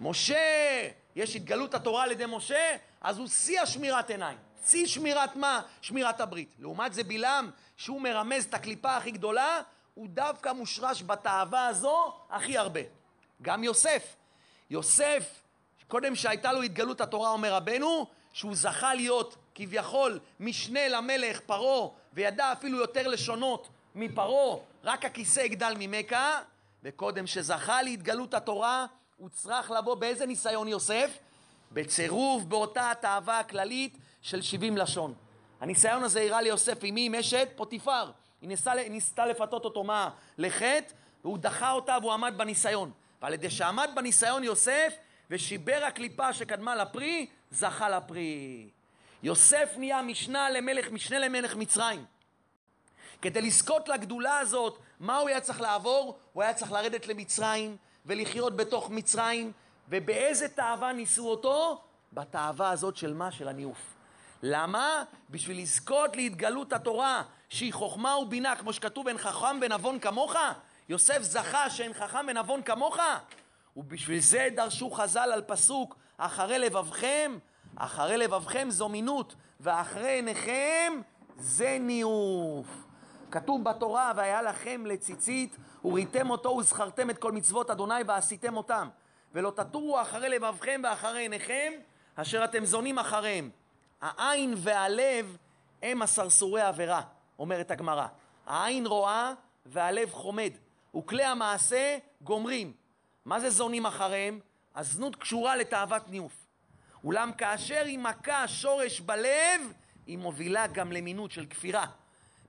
משה, יש התגלות התורה על ידי משה, אז הוא שיא השמירת עיניים. שיא שמירת מה? שמירת הברית. לעומת זה בלעם, שהוא מרמז את הקליפה הכי גדולה, הוא דווקא מושרש בתאווה הזו הכי הרבה. גם יוסף. יוסף, קודם שהייתה לו התגלות התורה, אומר רבנו, שהוא זכה להיות כביכול משנה למלך פרעה, וידע אפילו יותר לשונות מפרעה, רק הכיסא יגדל ממכה, וקודם שזכה להתגלות התורה, הוא צריך לבוא באיזה ניסיון יוסף? בצירוף באותה התאווה הכללית של 70 לשון. הניסיון הזה הראה ליוסף עם מי? עם אשת פוטיפר. היא ניסתה, ניסתה לפתות אותו מה? לחטא, והוא דחה אותה והוא עמד בניסיון. ועל ידי שעמד בניסיון יוסף ושיבר הקליפה שקדמה לפרי, זכה לפרי. יוסף נהיה משנה למלך, משנה למלך מצרים. כדי לזכות לגדולה הזאת, מה הוא היה צריך לעבור? הוא היה צריך לרדת למצרים ולחיות בתוך מצרים, ובאיזה תאווה ניסו אותו? בתאווה הזאת של מה? של הניאוף. למה? בשביל לזכות להתגלות התורה, שהיא חוכמה ובינה, כמו שכתוב, אין חכם ונבון כמוך. יוסף זכה שאין חכם ונבון כמוך. ובשביל זה דרשו חז"ל על פסוק, אחרי לבבכם, אחרי לבבכם זו מינות, ואחרי עיניכם זה ניאוף. כתוב בתורה, והיה לכם לציצית, וריתם אותו וזכרתם את כל מצוות אדוני ועשיתם אותם. ולא תטורו אחרי לבבכם ואחרי עיניכם, אשר אתם זונים אחריהם. העין והלב הם הסרסורי עבירה, אומרת הגמרא. העין רואה והלב חומד, וכלי המעשה גומרים. מה זה זונים אחריהם? הזנות קשורה לתאוות ניאוף. אולם כאשר היא מכה שורש בלב, היא מובילה גם למינות של כפירה.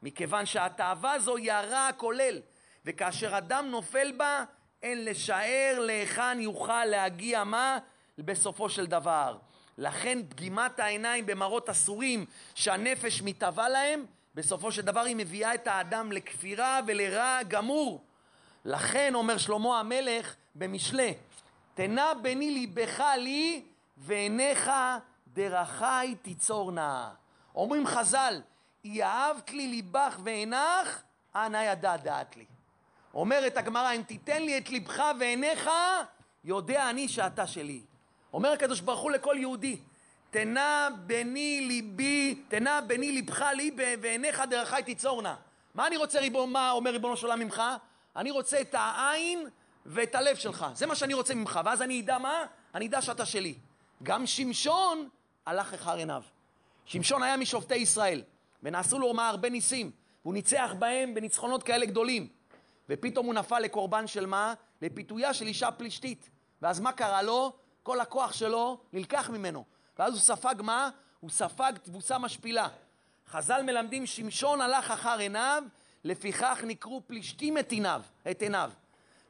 מכיוון שהתאווה זו היא הרע הכולל, וכאשר אדם נופל בה, אין לשער להיכן יוכל להגיע מה בסופו של דבר. לכן פגימת העיניים במראות אסורים שהנפש מתהווה להם, בסופו של דבר היא מביאה את האדם לכפירה ולרע גמור. לכן אומר שלמה המלך במשלי, תנה בני ליבך לי ועיניך דרכי תיצורנה. אומרים חז"ל, יאהבת לי ליבך ועינך, אנא ידע דעת לי. אומרת הגמרא, אם תיתן לי את ליבך ועיניך, יודע אני שאתה שלי. אומר הקדוש ברוך הוא לכל יהודי, תנה בני ליבי, תנה בני ליבך לי ועיניך דרכי תיצורנה. מה אני רוצה, ריבון, מה אומר ריבונו של עולם ממך? אני רוצה את העין ואת הלב שלך. זה מה שאני רוצה ממך. ואז אני אדע מה? אני אדע שאתה שלי. גם שמשון הלך אחר עיניו. שמשון היה משופטי ישראל, ונעשו לו מה הרבה ניסים. והוא ניצח בהם בניצחונות כאלה גדולים. ופתאום הוא נפל לקורבן של מה? לפיתויה של אישה פלישתית. ואז מה קרה לו? כל הכוח שלו נלקח ממנו. ואז הוא ספג מה? הוא ספג תבוסה משפילה. חז"ל מלמדים שמשון הלך אחר עיניו, לפיכך נקראו פלישתים את עיניו, את עיניו.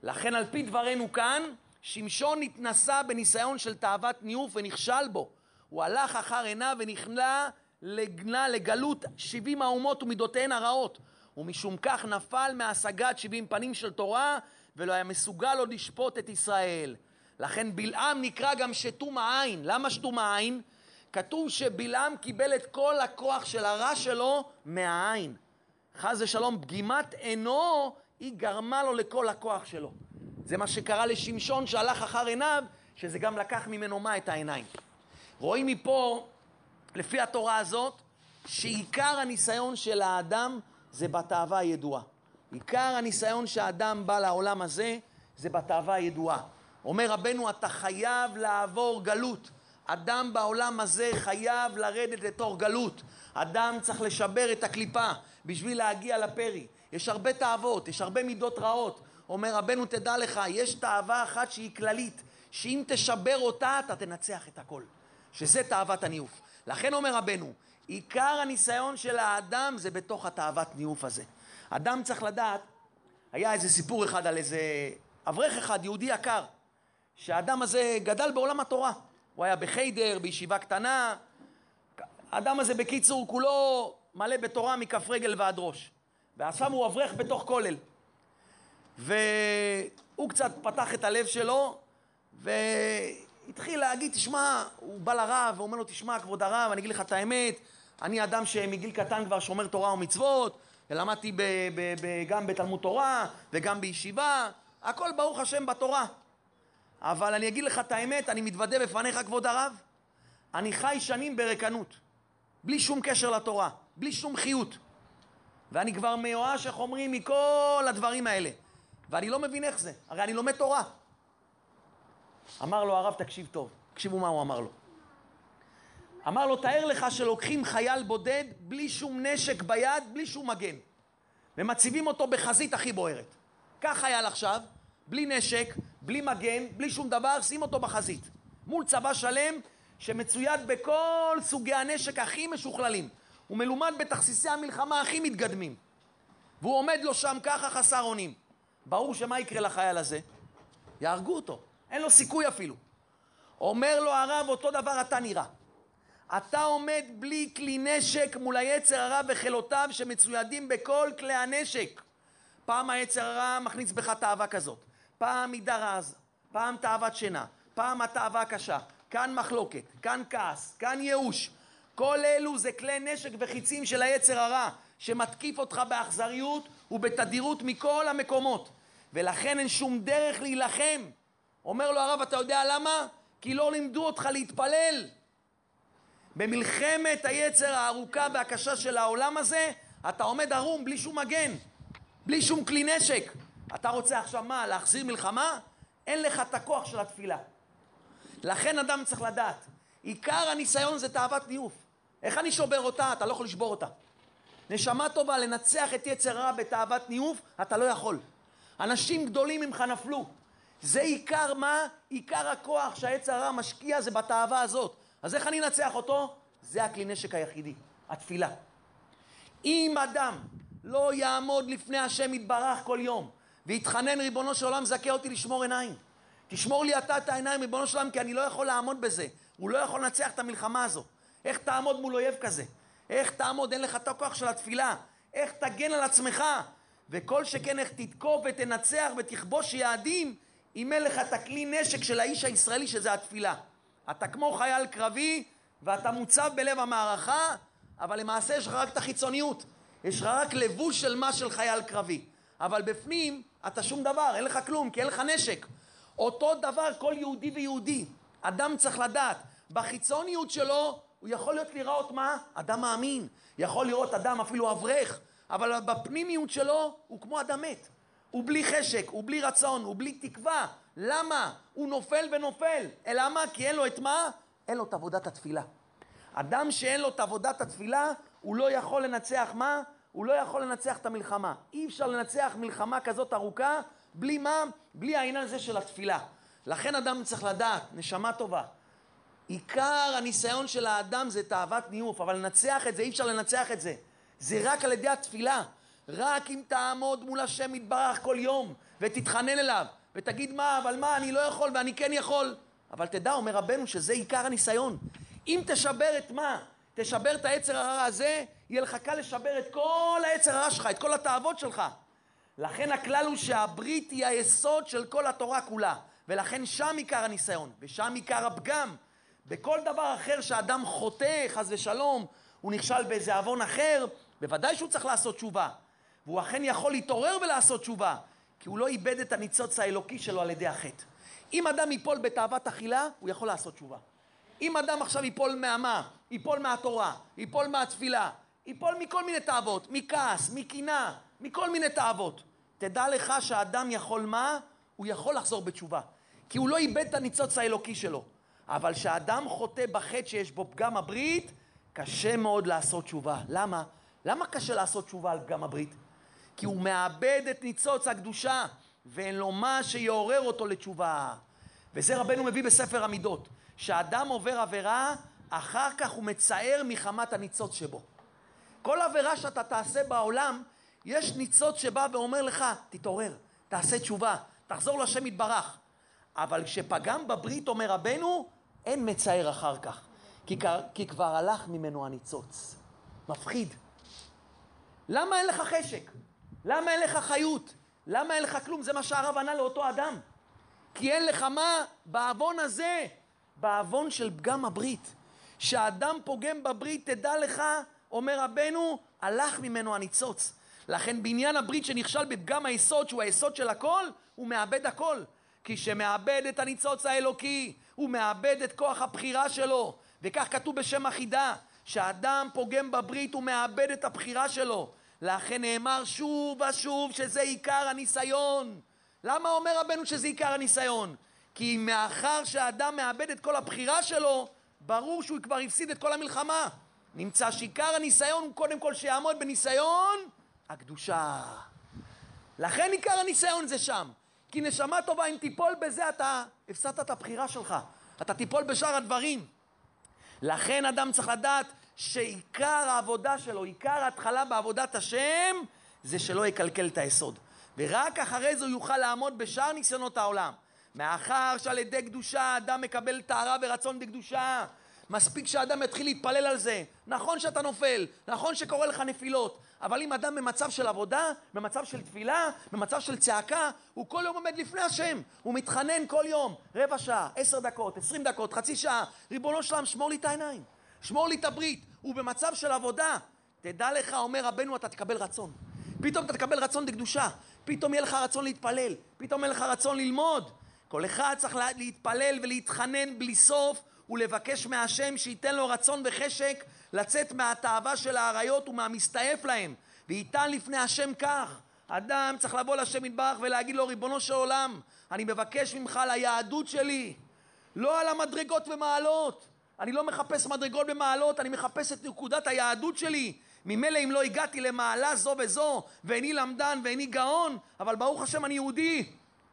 לכן על פי דברינו כאן, שמשון התנסה בניסיון של תאוות ניאוף ונכשל בו. הוא הלך אחר עיניו ונכנע לגלות שבעים האומות ומידותיהן הרעות. ומשום כך נפל מהשגת שבעים פנים של תורה, ולא היה מסוגל עוד לשפוט את ישראל. לכן בלעם נקרא גם שתום העין. למה שתום העין? כתוב שבלעם קיבל את כל הכוח של הרע שלו מהעין. חס ושלום, פגימת עינו, היא גרמה לו לכל הכוח שלו. זה מה שקרה לשמשון שהלך אחר עיניו, שזה גם לקח ממנו מה? את העיניים. רואים מפה, לפי התורה הזאת, שעיקר הניסיון של האדם זה בתאווה הידועה. עיקר הניסיון שהאדם בא לעולם הזה זה בתאווה הידועה. אומר רבנו, אתה חייב לעבור גלות. אדם בעולם הזה חייב לרדת לתוך גלות. אדם צריך לשבר את הקליפה בשביל להגיע לפרי. יש הרבה תאוות, יש הרבה מידות רעות. אומר רבנו, תדע לך, יש תאווה אחת שהיא כללית, שאם תשבר אותה, אתה תנצח את הכל. שזה תאוות הניאוף. לכן אומר רבנו, עיקר הניסיון של האדם זה בתוך התאוות ניאוף הזה. אדם צריך לדעת, היה איזה סיפור אחד על איזה אברך אחד, יהודי יקר, שהאדם הזה גדל בעולם התורה. הוא היה בחיידר, בישיבה קטנה. האדם הזה, בקיצור, כולו מלא בתורה מכף רגל ועד ראש. ועכשיו הוא אברך בתוך כולל. והוא קצת פתח את הלב שלו, והתחיל להגיד, תשמע, הוא בא לרב ואומר לו, תשמע, כבוד הרב, אני אגיד לך את האמת, אני אדם שמגיל קטן כבר שומר תורה ומצוות, ולמדתי ב- ב- ב- גם בתלמוד תורה וגם בישיבה, הכל ברוך השם בתורה. אבל אני אגיד לך את האמת, אני מתוודה בפניך, כבוד הרב, אני חי שנים ברקנות, בלי שום קשר לתורה, בלי שום חיות. ואני כבר מיואש, איך אומרים, מכל הדברים האלה. ואני לא מבין איך זה, הרי אני לומד תורה. אמר לו הרב, תקשיב טוב, תקשיבו מה הוא אמר לו. אמר לו, תאר לך שלוקחים חייל בודד בלי שום נשק ביד, בלי שום מגן, ומציבים אותו בחזית הכי בוערת. קח חייל עכשיו, בלי נשק, בלי מגן, בלי שום דבר, שים אותו בחזית. מול צבא שלם שמצויד בכל סוגי הנשק הכי משוכללים. הוא מלומד בתכסיסי המלחמה הכי מתקדמים. והוא עומד לו שם ככה חסר אונים. ברור שמה יקרה לחייל הזה? יהרגו אותו. אין לו סיכוי אפילו. אומר לו הרב, אותו דבר אתה נראה. אתה עומד בלי כלי נשק מול היצר הרע וחילותיו שמצוידים בכל כלי הנשק. פעם היצר הרע מכניס בך תאווה כזאת, פעם מידה רז, פעם תאוות שינה, פעם התאווה הקשה, כאן מחלוקת, כאן כעס, כאן ייאוש. כל אלו זה כלי נשק וחיצים של היצר הרע, שמתקיף אותך באכזריות ובתדירות מכל המקומות. ולכן אין שום דרך להילחם. אומר לו הרב, אתה יודע למה? כי לא לימדו אותך להתפלל. במלחמת היצר הארוכה והקשה של העולם הזה, אתה עומד ערום בלי שום מגן, בלי שום כלי נשק. אתה רוצה עכשיו מה, להחזיר מלחמה? אין לך את הכוח של התפילה. לכן אדם צריך לדעת, עיקר הניסיון זה תאוות ניאוף. איך אני שובר אותה? אתה לא יכול לשבור אותה. נשמה טובה, לנצח את יצר רע בתאוות ניאוף, אתה לא יכול. אנשים גדולים ממך נפלו. זה עיקר מה? עיקר הכוח שהיצר הרע משקיע זה בתאווה הזאת. אז איך אני אנצח אותו? זה הכלי נשק היחידי, התפילה. אם אדם לא יעמוד לפני השם יתברך כל יום ויתחנן ריבונו של עולם זכה אותי לשמור עיניים תשמור לי אתה את העיניים ריבונו של עולם כי אני לא יכול לעמוד בזה הוא לא יכול לנצח את המלחמה הזו איך תעמוד מול אויב כזה? איך תעמוד? אין לך את הכוח של התפילה איך תגן על עצמך וכל שכן איך תתקוף ותנצח ותכבוש יעדים אם אין לך את הכלי נשק של האיש הישראלי שזה התפילה אתה כמו חייל קרבי ואתה מוצב בלב המערכה, אבל למעשה יש לך רק את החיצוניות. יש לך רק לבוש של מה של חייל קרבי. אבל בפנים אתה שום דבר, אין לך כלום, כי אין לך נשק. אותו דבר כל יהודי ויהודי. אדם צריך לדעת, בחיצוניות שלו הוא יכול להיות לראות מה? אדם מאמין. יכול לראות אדם אפילו אברך, אבל בפנימיות שלו הוא כמו אדם מת. הוא בלי חשק, הוא בלי רצון, הוא בלי תקווה. למה? הוא נופל ונופל. למה? כי אין לו את מה? אין לו את עבודת התפילה. אדם שאין לו את עבודת התפילה, הוא לא יכול לנצח מה? הוא לא יכול לנצח את המלחמה. אי אפשר לנצח מלחמה כזאת ארוכה בלי מה? בלי העניין הזה של התפילה. לכן אדם צריך לדעת, נשמה טובה. עיקר הניסיון של האדם זה תאוות ניאוף, אבל לנצח את זה, אי אפשר לנצח את זה. זה רק על ידי התפילה. רק אם תעמוד מול השם יתברך כל יום ותתחנן אליו ותגיד מה, אבל מה, אני לא יכול ואני כן יכול. אבל תדע, אומר רבנו, שזה עיקר הניסיון. אם תשבר את מה? תשבר את היצר הרע הזה, יהיה לך קל לשבר את כל היצר הרע שלך, את כל התאוות שלך. לכן הכלל הוא שהברית היא היסוד של כל התורה כולה. ולכן שם עיקר הניסיון, ושם עיקר הפגם. בכל דבר אחר שאדם חוטא, חס ושלום, הוא נכשל באיזה עוון אחר, בוודאי שהוא צריך לעשות תשובה. והוא אכן יכול להתעורר ולעשות תשובה, כי הוא לא איבד את הניצוץ האלוקי שלו על ידי החטא. אם אדם ייפול בתאוות אכילה, הוא יכול לעשות תשובה. אם אדם עכשיו ייפול מהמה, ייפול מהתורה, ייפול מהתפילה, ייפול מכל מיני תאוות, מכעס, מקנאה, מכל מיני תאוות. תדע לך שהאדם יכול מה? הוא יכול לחזור בתשובה. כי הוא לא איבד את הניצוץ האלוקי שלו. אבל כשאדם חוטא בחטא שיש בו פגם הברית, קשה מאוד לעשות תשובה. למה? למה קשה לעשות תשובה על פגם הברית? כי הוא מאבד את ניצוץ הקדושה, ואין לו מה שיעורר אותו לתשובה. וזה רבנו מביא בספר המידות, שאדם עובר עבירה, אחר כך הוא מצער מחמת הניצוץ שבו. כל עבירה שאתה תעשה בעולם, יש ניצוץ שבא ואומר לך, תתעורר, תעשה תשובה, תחזור לשם יתברך. אבל כשפגם בברית, אומר רבנו, אין מצער אחר כך, כי, כי כבר הלך ממנו הניצוץ. מפחיד. למה אין לך חשק? למה אין לך חיות? למה אין לך כלום? זה מה שהרב ענה לאותו אדם. כי אין לך מה? בעוון הזה, בעוון של פגם הברית. כשאדם פוגם בברית, תדע לך, אומר רבנו, הלך ממנו הניצוץ. לכן בעניין הברית שנכשל בפגם היסוד, שהוא היסוד של הכל, הוא מאבד הכל. כי שמאבד את הניצוץ האלוקי, הוא מאבד את כוח הבחירה שלו. וכך כתוב בשם החידה, שהאדם פוגם בברית, הוא מאבד את הבחירה שלו. לכן נאמר שוב ושוב שזה עיקר הניסיון. למה אומר רבנו שזה עיקר הניסיון? כי מאחר שהאדם מאבד את כל הבחירה שלו, ברור שהוא כבר הפסיד את כל המלחמה. נמצא שעיקר הניסיון הוא קודם כל שיעמוד בניסיון הקדושה. לכן עיקר הניסיון זה שם. כי נשמה טובה, אם תיפול בזה, אתה הפסדת את הבחירה שלך. אתה תיפול בשאר הדברים. לכן אדם צריך לדעת שעיקר העבודה שלו, עיקר ההתחלה בעבודת השם, זה שלא יקלקל את היסוד. ורק אחרי זה הוא יוכל לעמוד בשאר ניסיונות העולם. מאחר שעל ידי קדושה האדם מקבל טהרה ורצון בקדושה, מספיק שאדם יתחיל להתפלל על זה. נכון שאתה נופל, נכון שקורה לך נפילות, אבל אם אדם במצב של עבודה, במצב של תפילה, במצב של צעקה, הוא כל יום עומד לפני השם, הוא מתחנן כל יום, רבע שעה, עשר דקות, עשרים דקות, חצי שעה, ריבונו שלם, שמור לי את העיניים, שמור לי את הברית, הוא במצב של עבודה. תדע לך, אומר רבנו, אתה תקבל רצון. פתאום אתה תקבל רצון לקדושה, פתאום יהיה לך רצון להתפלל, פתאום יהיה לך רצון ללמוד. כל אחד צריך להתפלל ולהתחנן בלי סוף ולבקש מהשם שייתן לו רצון וחשק לצאת מהתאווה של האריות ומהמסתעף להם. וייתן לפני השם כך. אדם צריך לבוא לשם יתברך ולהגיד לו, ריבונו של עולם, אני מבקש ממך על היהדות שלי, לא על המדרגות ומעלות. אני לא מחפש מדרגות ומעלות, אני מחפש את נקודת היהדות שלי. ממילא אם לא הגעתי למעלה זו וזו, ואיני למדן ואיני גאון, אבל ברוך השם אני יהודי.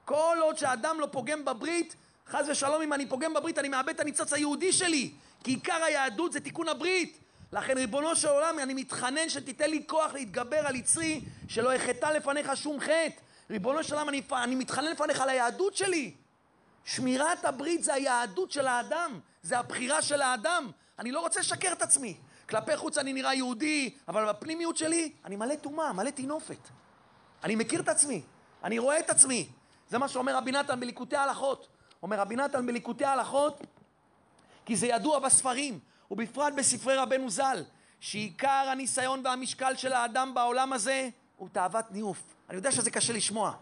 כל עוד שאדם לא פוגם בברית, חס ושלום אם אני פוגם בברית אני מאבד את הניצוץ היהודי שלי כי עיקר היהדות זה תיקון הברית לכן ריבונו של עולם אני מתחנן שתיתן לי כוח להתגבר על יצרי שלא אחטא לפניך שום חטא ריבונו של עולם אני, אני מתחנן לפניך על היהדות שלי שמירת הברית זה היהדות של האדם זה הבחירה של האדם אני לא רוצה לשקר את עצמי כלפי חוץ אני נראה יהודי אבל בפנימיות שלי אני מלא טומאה, מלא טינופת אני מכיר את עצמי, אני רואה את עצמי זה מה שאומר רבי נתן בליקוטי ההלכות אומר רבי נתן בליקוטי ההלכות, כי זה ידוע בספרים, ובפרט בספרי רבנו ז"ל, שעיקר הניסיון והמשקל של האדם בעולם הזה הוא תאוות ניאוף. אני יודע שזה קשה לשמוע.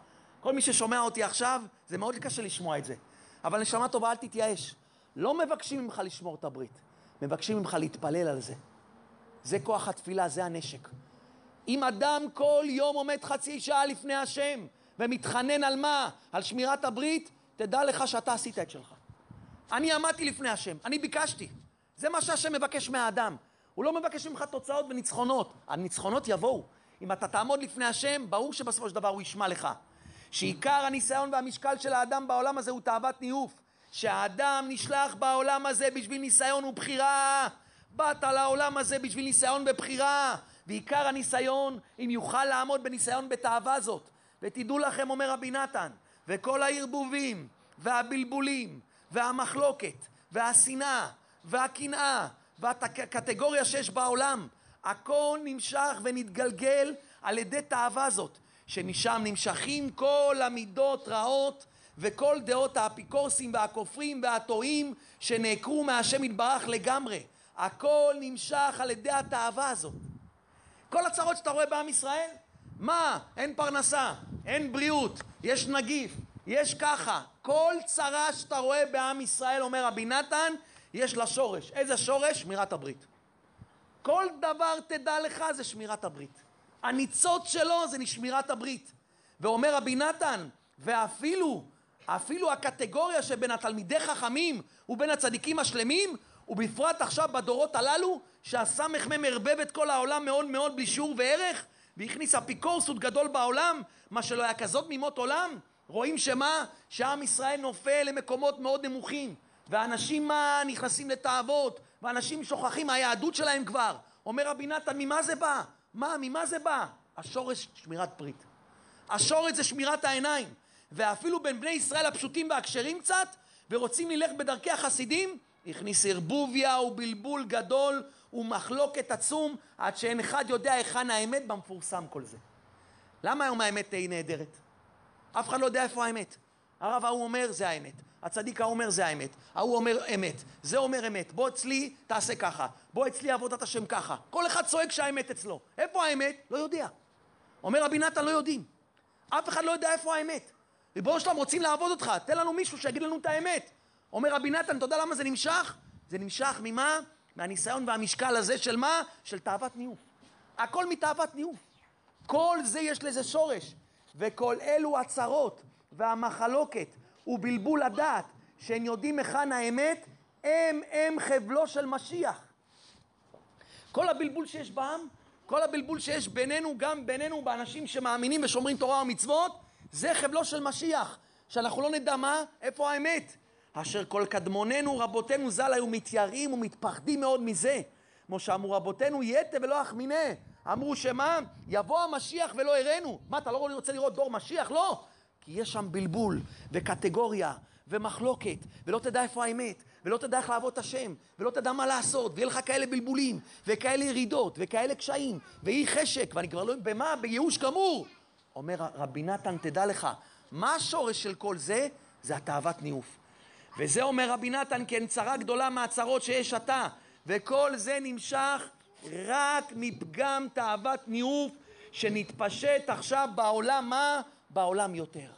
כל מי ששומע אותי עכשיו, זה מאוד קשה לשמוע את זה. אבל נשמה טובה, אל תתייאש. לא מבקשים ממך לשמור את הברית, מבקשים ממך להתפלל על זה. זה כוח התפילה, זה הנשק. אם אדם כל יום עומד חצי שעה לפני השם ומתחנן על מה? על שמירת הברית, תדע לך שאתה עשית את שלך. אני עמדתי לפני השם, אני ביקשתי. זה מה שהשם מבקש מהאדם. הוא לא מבקש ממך תוצאות וניצחונות. הניצחונות יבואו. אם אתה תעמוד לפני השם, ברור שבסופו של דבר הוא ישמע לך. שעיקר הניסיון והמשקל של האדם בעולם הזה הוא תאוות ניאוף. שהאדם נשלח בעולם הזה בשביל ניסיון ובחירה. באת לעולם הזה בשביל ניסיון ובחירה. ועיקר הניסיון, אם יוכל לעמוד בניסיון בתאווה זאת. ותדעו לכם, אומר רבי נתן, וכל הערבובים והבלבולים והמחלוקת והשנאה והקנאה והקטגוריה שיש בעולם, הכל נמשך ונתגלגל על ידי תאווה זאת, שמשם נמשכים כל המידות רעות וכל דעות האפיקורסים והכופרים והטועים שנעקרו מהשם יתברך לגמרי. הכל נמשך על ידי התאווה הזאת. כל הצרות שאתה רואה בעם ישראל, מה? אין פרנסה, אין בריאות, יש נגיף, יש ככה. כל צרה שאתה רואה בעם ישראל, אומר רבי נתן, יש לה שורש. איזה שורש? שמירת הברית. כל דבר תדע לך זה שמירת הברית. הניצוץ שלו זה שמירת הברית. ואומר רבי נתן, ואפילו, אפילו הקטגוריה שבין התלמידי חכמים ובין הצדיקים השלמים, ובפרט עכשיו בדורות הללו, שהסמ"ם ערבב את כל העולם מאוד מאוד בלי שיעור וערך, והכניס אפיקורסות גדול בעולם, מה שלא היה כזאת ממות עולם, רואים שמה? שעם ישראל נופל למקומות מאוד נמוכים, ואנשים מה? נכנסים לתאוות, ואנשים שוכחים מהיהדות שלהם כבר. אומר רבי נתן, ממה זה בא? מה? ממה זה בא? השורש שמירת ברית. השורש זה שמירת העיניים. ואפילו בין בני ישראל הפשוטים והכשרים קצת, ורוצים ללך בדרכי החסידים, הכניס ערבוביה ובלבול גדול ומחלוקת עצום, עד שאין אחד יודע היכן האמת במפורסם כל זה. למה היום האמת היא נהדרת? אף אחד לא יודע איפה האמת. הרב ההוא אומר זה האמת, הצדיק ההוא אומר זה האמת, ההוא אומר אמת, זה אומר אמת, בוא אצלי תעשה ככה, בוא אצלי עבודת השם ככה. כל אחד צועק שהאמת אצלו. איפה האמת? לא יודע. אומר רבי נתן לא יודעים. אף אחד לא יודע איפה האמת. ריבונו שלום רוצים לעבוד אותך, תן לנו מישהו שיגיד לנו את האמת. אומר רבי נתן, אתה יודע למה זה נמשך? זה נמשך ממה? מהניסיון והמשקל הזה של מה? של תאוות ניאוף. הכל מתאוות ניאוף. כל זה יש לזה שורש. וכל אלו הצרות והמחלוקת ובלבול הדעת, שהם יודעים היכן האמת, הם הם חבלו של משיח. כל הבלבול שיש בעם, כל הבלבול שיש בינינו, גם בינינו, באנשים שמאמינים ושומרים תורה ומצוות, זה חבלו של משיח, שאנחנו לא נדע מה, איפה האמת. אשר כל קדמוננו, רבותינו ז"ל, היו מתייראים ומתפחדים מאוד מזה. כמו שאמרו רבותינו, יתה ולא אחמינה. אמרו שמה? יבוא המשיח ולא יראנו. מה, אתה לא רוצה לראות דור משיח? לא. כי יש שם בלבול וקטגוריה ומחלוקת, ולא תדע איפה האמת, ולא תדע איך לעבוד את השם, ולא תדע מה לעשות, ויהיה לך כאלה בלבולים, וכאלה ירידות, וכאלה קשיים, ואי חשק, ואני כבר לא... במה? בייאוש גמור. אומר רבי נתן, תדע לך, מה השורש של כל זה? זה התאוות ניאוף. וזה אומר רבי נתן, כן צרה גדולה מהצרות שיש עתה, וכל זה נמשך רק מפגם תאוות ניאוף שנתפשט עכשיו בעולם מה? בעולם יותר.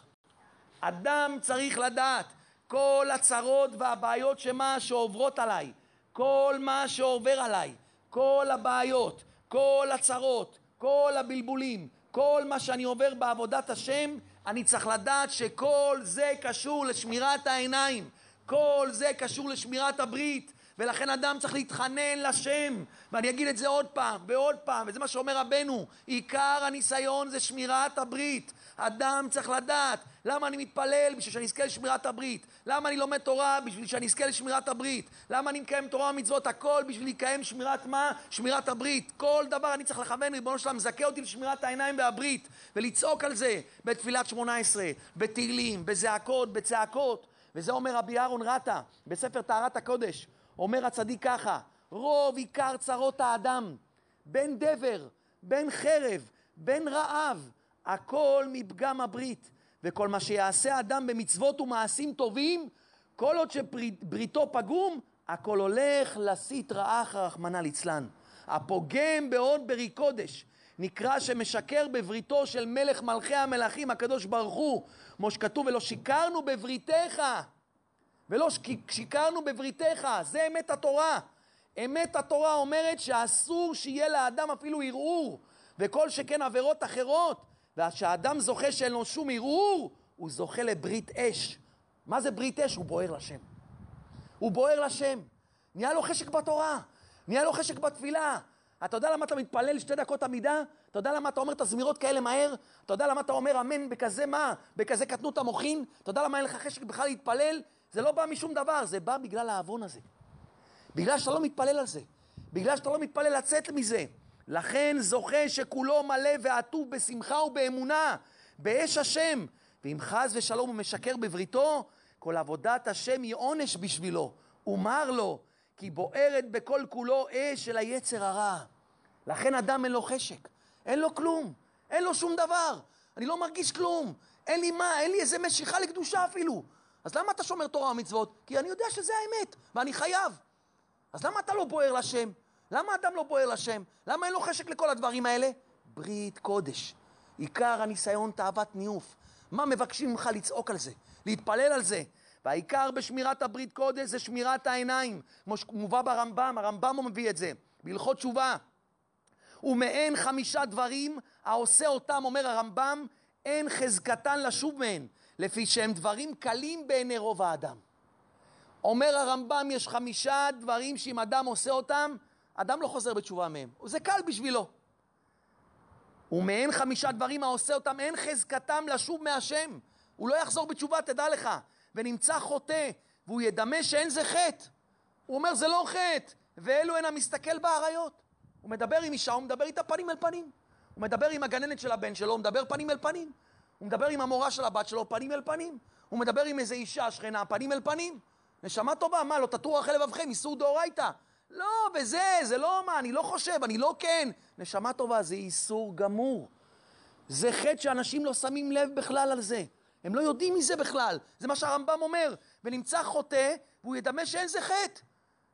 אדם צריך לדעת כל הצרות והבעיות שמה שעוברות עליי, כל מה שעובר עליי, כל הבעיות, כל הצרות, כל הבלבולים, כל מה שאני עובר בעבודת השם, אני צריך לדעת שכל זה קשור לשמירת העיניים, כל זה קשור לשמירת הברית, ולכן אדם צריך להתחנן לשם, ואני אגיד את זה עוד פעם ועוד פעם, וזה מה שאומר רבנו, עיקר הניסיון זה שמירת הברית. אדם צריך לדעת למה אני מתפלל בשביל שאני אזכה לשמירת הברית, למה אני לומד תורה בשביל שאני אזכה לשמירת הברית, למה אני מקיים תורה ומצוות, הכל בשביל לקיים שמירת מה? שמירת הברית. כל דבר אני צריך לכוון, ריבונו שלם, מזכה אותי לשמירת העיניים והברית, ולצעוק על זה בתפילת שמונה עשרה, בתהילים, בזעקות, בצעקות. וזה אומר רבי אהרון רטה בספר טהרת הקודש. אומר הצדיק ככה, רוב עיקר צרות האדם, בין דבר, בין חרב, בין רעב, הכל מפגם הברית. וכל מה שיעשה אדם במצוות ומעשים טובים, כל עוד שבריתו פגום, הכל הולך להסית רעך רחמנא ליצלן. הפוגם בעוד ברי קודש, נקרא שמשקר בבריתו של מלך מלכי המלכים, הקדוש ברוך הוא, כמו שכתוב, ולא שיקרנו בבריתך. ולא שיקרנו בבריתך, זה אמת התורה. אמת התורה אומרת שאסור שיהיה לאדם אפילו ערעור, וכל שכן עבירות אחרות. וכשהאדם זוכה שאין לו שום ערעור, הוא זוכה לברית אש. מה זה ברית אש? הוא בוער לשם. הוא בוער לשם. נהיה לו חשק בתורה, נהיה לו חשק בתפילה. אתה יודע למה אתה מתפלל שתי דקות עמידה? אתה יודע למה אתה אומר את הזמירות כאלה מהר? אתה יודע למה אתה אומר אמן בכזה מה? בכזה קטנות המוחין? אתה יודע למה אין לך חשק בכלל להתפלל? זה לא בא משום דבר, זה בא בגלל העוון הזה. בגלל שאתה לא מתפלל על זה. בגלל שאתה לא מתפלל לצאת מזה. לכן זוכה שכולו מלא ועטוב בשמחה ובאמונה, באש השם. ואם חס ושלום הוא משקר בבריתו, כל עבודת השם היא עונש בשבילו. ומר לו, כי בוערת בכל כולו אש של היצר הרע. לכן אדם אין לו חשק, אין לו כלום, אין לו שום דבר. אני לא מרגיש כלום, אין לי מה, אין לי איזה משיכה לקדושה אפילו. אז למה אתה שומר תורה ומצוות? כי אני יודע שזה האמת, ואני חייב. אז למה אתה לא בוער לשם? למה אדם לא בוער לשם? למה אין לו חשק לכל הדברים האלה? ברית קודש. עיקר הניסיון תאוות ניאוף. מה מבקשים ממך לצעוק על זה? להתפלל על זה. והעיקר בשמירת הברית קודש זה שמירת העיניים. כמו שמובא ברמב"ם, הרמב"ם הוא מביא את זה, בהלכות תשובה. ומעין חמישה דברים העושה אותם, אומר הרמב"ם, אין חזקתן לשוב מהן. לפי שהם דברים קלים בעיני רוב האדם. אומר הרמב"ם, יש חמישה דברים שאם אדם עושה אותם, אדם לא חוזר בתשובה מהם. זה קל בשבילו. ומעין חמישה דברים העושה אותם, אין חזקתם לשוב מהשם. הוא לא יחזור בתשובה, תדע לך. ונמצא חוטא, והוא ידמה שאין זה חטא. הוא אומר, זה לא חטא. ואלו הן המסתכל באריות. הוא מדבר עם אישה, הוא מדבר איתה פנים אל פנים. הוא מדבר עם הגננת של הבן שלו, הוא מדבר פנים אל פנים. הוא מדבר עם המורה של הבת שלו פנים אל פנים. הוא מדבר עם איזה אישה שכנה פנים אל פנים. נשמה טובה, מה, לא תטור אחרי לבבכם, איסור דאורייתא. לא, וזה, זה לא מה, אני לא חושב, אני לא כן. נשמה טובה, זה איסור גמור. זה חטא שאנשים לא שמים לב בכלל על זה. הם לא יודעים מזה בכלל. זה מה שהרמב"ם אומר. ונמצא חוטא, והוא ידמה שאין זה חטא.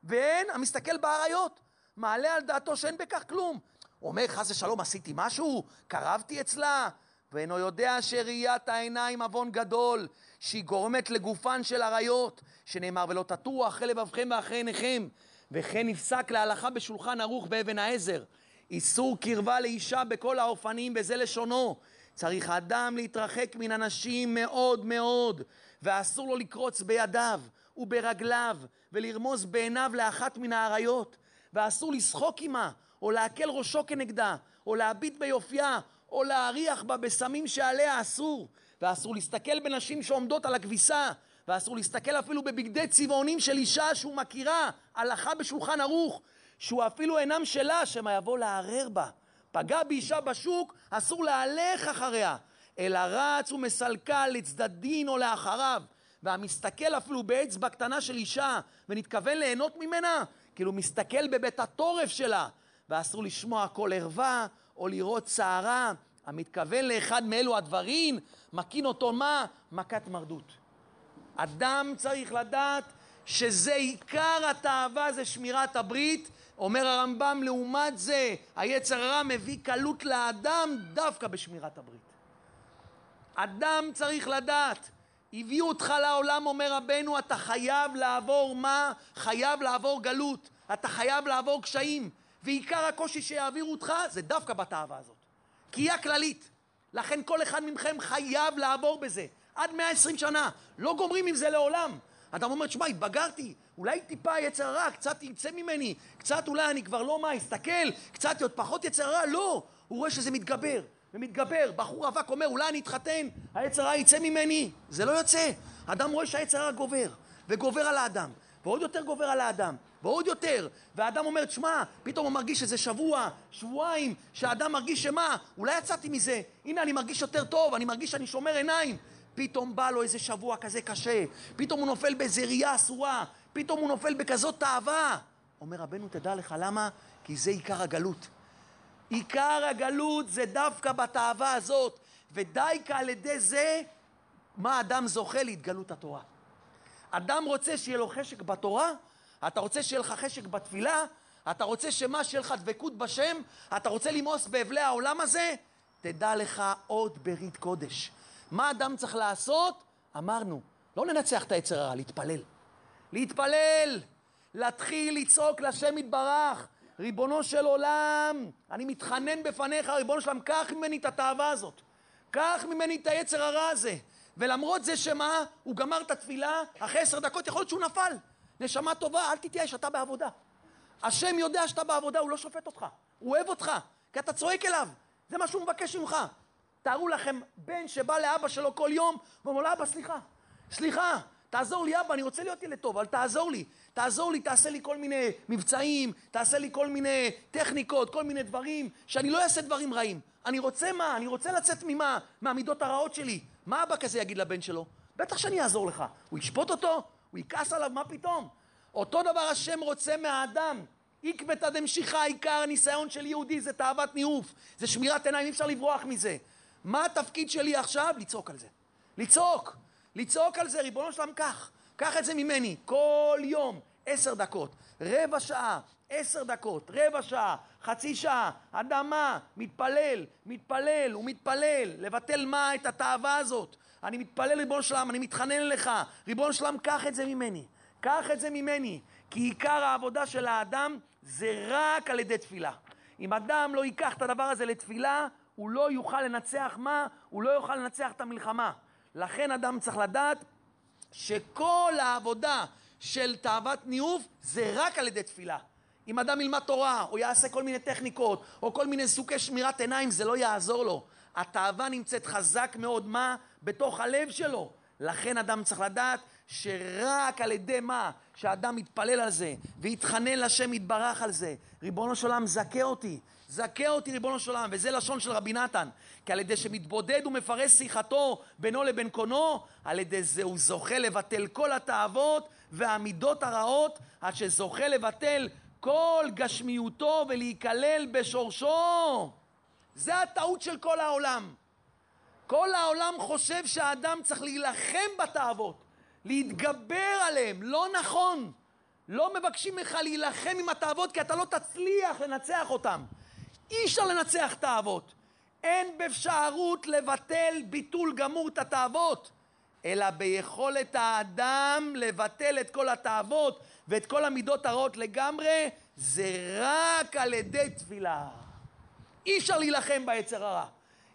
ואין, המסתכל באריות. מעלה על דעתו שאין בכך כלום. הוא אומר, חס ושלום, עשיתי משהו? קרבתי אצלה? ואינו יודע שראיית העיניים עוון גדול, שהיא גורמת לגופן של אריות, שנאמר ולא תטורו אחרי לבבכם ואחרי עיניכם, וכן נפסק להלכה בשולחן ערוך באבן העזר. איסור קרבה לאישה בכל האופנים, בזה לשונו. צריך אדם להתרחק מן אנשים מאוד מאוד, ואסור לו לקרוץ בידיו וברגליו ולרמוז בעיניו לאחת מן האריות, ואסור לשחוק עמה, או להקל ראשו כנגדה, או להביט ביופייה, או להריח בה בסמים שעליה אסור, ואסור להסתכל בנשים שעומדות על הכביסה, ואסור להסתכל אפילו בבגדי צבעונים של אישה שהוא מכירה, הלכה בשולחן ערוך, שהוא אפילו אינם שלה, שמא יבוא לערער בה. פגע באישה בשוק, אסור להלך אחריה, אלא רץ ומסלקה לצדדין או לאחריו. והמסתכל אפילו באצבע קטנה של אישה ונתכוון ליהנות ממנה, כאילו מסתכל בבית התורף שלה, ואסור לשמוע קול ערווה או לראות צערה, המתכוון לאחד מאלו הדברים, מקין אותו מה? מכת מרדות. אדם צריך לדעת שזה עיקר התאווה, זה שמירת הברית. אומר הרמב"ם, לעומת זה, היצר הרע מביא קלות לאדם דווקא בשמירת הברית. אדם צריך לדעת, הביאו אותך לעולם, אומר רבנו, אתה חייב לעבור מה? חייב לעבור גלות. אתה חייב לעבור קשיים. ועיקר הקושי שיעבירו אותך זה דווקא בתאווה הזאת. כי היא הכללית. לכן כל אחד מכם חייב לעבור בזה. עד 120 שנה. לא גומרים עם זה לעולם. אדם אומר, שמע, התבגרתי, אולי טיפה יצר הרע, קצת יצא ממני, קצת אולי אני כבר לא מה, אסתכל, קצת עוד פחות יצר הרע, לא. הוא רואה שזה מתגבר, ומתגבר. בחור רווק אומר, אולי אני אתחתן, היצר הרע יצא ממני. זה לא יוצא. אדם רואה שהיצר הרע גובר, וגובר על האדם, ועוד יותר גובר על האדם, ועוד יותר. והאדם אומר, תשמע, פתאום הוא מרגיש איזה שבוע, שבועיים, שהאדם מרגיש שמה, אולי יצאתי מזה, הנה אני מרגיש יותר טוב, אני מרגיש שאני שומר עיניים. פתאום בא לו איזה שבוע כזה קשה, פתאום הוא נופל באיזה ראייה אסורה, פתאום הוא נופל בכזאת תאווה. אומר רבנו, תדע לך למה? כי זה עיקר הגלות. עיקר הגלות זה דווקא בתאווה הזאת, ודייקה על ידי זה מה אדם זוכה להתגלות התורה. אדם רוצה שיהיה לו חשק בתורה, אתה רוצה שיהיה לך חשק בתפילה, אתה רוצה שמה, שיהיה לך דבקות בשם, אתה רוצה למאוס באבלי העולם הזה, תדע לך עוד ברית קודש. מה אדם צריך לעשות? אמרנו, לא לנצח את היצר הרע, להתפלל. להתפלל, להתחיל לצעוק לשם יתברך, ריבונו של עולם, אני מתחנן בפניך, ריבונו של עולם, קח ממני את התאווה הזאת. קח ממני את היצר הרע הזה. ולמרות זה שמה, הוא גמר את התפילה, אחרי עשר דקות יכול להיות שהוא נפל. נשמה טובה, אל תתייאש, אתה בעבודה. השם יודע שאתה בעבודה, הוא לא שופט אותך. הוא אוהב אותך, כי אתה צועק אליו. זה מה שהוא מבקש ממך. תארו לכם בן שבא לאבא שלו כל יום ואומר לו, אבא, סליחה, סליחה, תעזור לי, אבא, אני רוצה להיות ילד טוב, אבל תעזור לי. תעזור לי, תעשה לי כל מיני מבצעים, תעשה לי כל מיני טכניקות, כל מיני דברים, שאני לא אעשה דברים רעים. אני רוצה מה? אני רוצה לצאת ממה? מהמידות הרעות שלי. מה אבא כזה יגיד לבן שלו? בטח שאני אעזור לך. הוא ישפוט אותו? הוא יכעס עליו? מה פתאום? אותו דבר השם רוצה מהאדם. עקבתא דמשיחא, עיקר הניסיון של יהודי זה תאוות ניאוף, זה שמירת עיניים, אי אפשר לברוח מזה. מה התפקיד שלי עכשיו? לצעוק על זה. לצעוק. לצעוק על זה, ריבונו שלם, קח. קח את זה ממני. כל יום, עשר דקות, רבע שעה, עשר דקות, רבע שעה, חצי שעה, אדמה, מתפלל, מתפלל ומתפלל, לבטל מה? את התאווה הזאת. אני מתפלל, ריבונו שלם, אני מתחנן אליך, ריבונו שלם, קח את זה ממני. קח את זה ממני. כי עיקר העבודה של האדם זה רק על ידי תפילה. אם אדם לא ייקח את הדבר הזה לתפילה, הוא לא יוכל לנצח מה? הוא לא יוכל לנצח את המלחמה. לכן אדם צריך לדעת שכל העבודה של תאוות ניאוף זה רק על ידי תפילה. אם אדם ילמד תורה, או יעשה כל מיני טכניקות, או כל מיני סוגי שמירת עיניים, זה לא יעזור לו. התאווה נמצאת חזק מאוד, מה? בתוך הלב שלו. לכן אדם צריך לדעת שרק על ידי מה? שאדם מתפלל על זה, ויתחנן לשם יתברך על זה. ריבונו של עולם, זכה אותי. זכה אותי, ריבונו של עולם. וזה לשון של רבי נתן. כי על ידי שמתבודד ומפרש שיחתו בינו לבין קונו, על ידי זה הוא זוכה לבטל כל התאוות והמידות הרעות, עד שזוכה לבטל כל גשמיותו ולהיכלל בשורשו. זה הטעות של כל העולם. כל העולם חושב שהאדם צריך להילחם בתאוות, להתגבר עליהם. לא נכון. לא מבקשים ממך להילחם עם התאוות כי אתה לא תצליח לנצח אותם. אי אפשר לנצח תאוות. אין באפשרות לבטל ביטול גמור את התאוות, אלא ביכולת האדם לבטל את כל התאוות ואת כל המידות הרעות לגמרי, זה רק על ידי תפילה. אי אפשר להילחם ביצר הרע.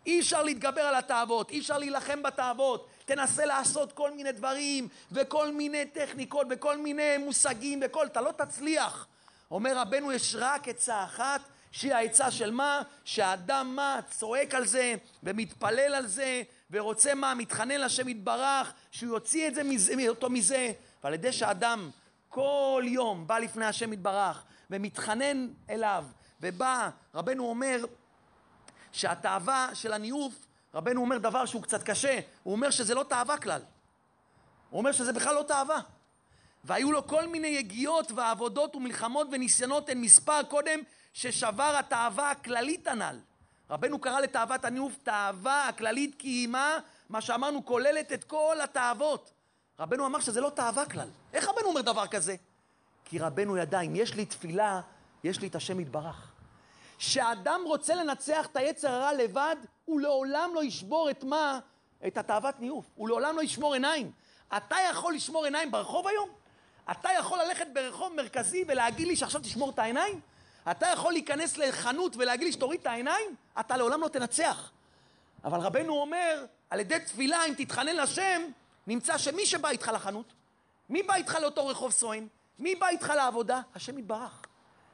אי אפשר להתגבר על התאוות, אי אפשר להילחם בתאוות. תנסה לעשות כל מיני דברים, וכל מיני טכניקות, וכל מיני מושגים, וכל... אתה לא תצליח. אומר רבנו, יש רק עצה אחת, שהיא העצה של מה? שהאדם מה? צועק על זה, ומתפלל על זה, ורוצה מה? מתחנן לשם יתברך, שהוא יוציא את זה מזה, אותו מזה. ועל ידי שאדם כל יום בא לפני השם יתברך, ומתחנן אליו, ובא, רבנו אומר, שהתאווה של הניאוף, רבנו אומר דבר שהוא קצת קשה, הוא אומר שזה לא תאווה כלל. הוא אומר שזה בכלל לא תאווה. והיו לו כל מיני יגיעות ועבודות ומלחמות וניסיונות אין מספר קודם ששבר התאווה הכללית הנ"ל. רבנו קרא לתאוות הניאוף תאווה הכללית כי היא מה? שאמרנו כוללת את כל התאוות. רבנו אמר שזה לא תאווה כלל. איך רבנו אומר דבר כזה? כי רבנו ידע, אם יש לי תפילה, יש לי את השם יתברך. שאדם רוצה לנצח את היצר הרע לבד, הוא לעולם לא ישבור את מה? את התאוות ניאוף. הוא לעולם לא ישמור עיניים. אתה יכול לשמור עיניים ברחוב היום? אתה יכול ללכת ברחוב מרכזי ולהגיד לי שעכשיו תשמור את העיניים? אתה יכול להיכנס לחנות ולהגיד לי שתוריד את העיניים? אתה לעולם לא תנצח. אבל רבנו אומר, על ידי תפילה, אם תתחנן לשם, נמצא שמי שבא איתך לחנות, מי בא איתך לאותו רחוב סואן? מי בא איתך לעבודה? השם יתברך.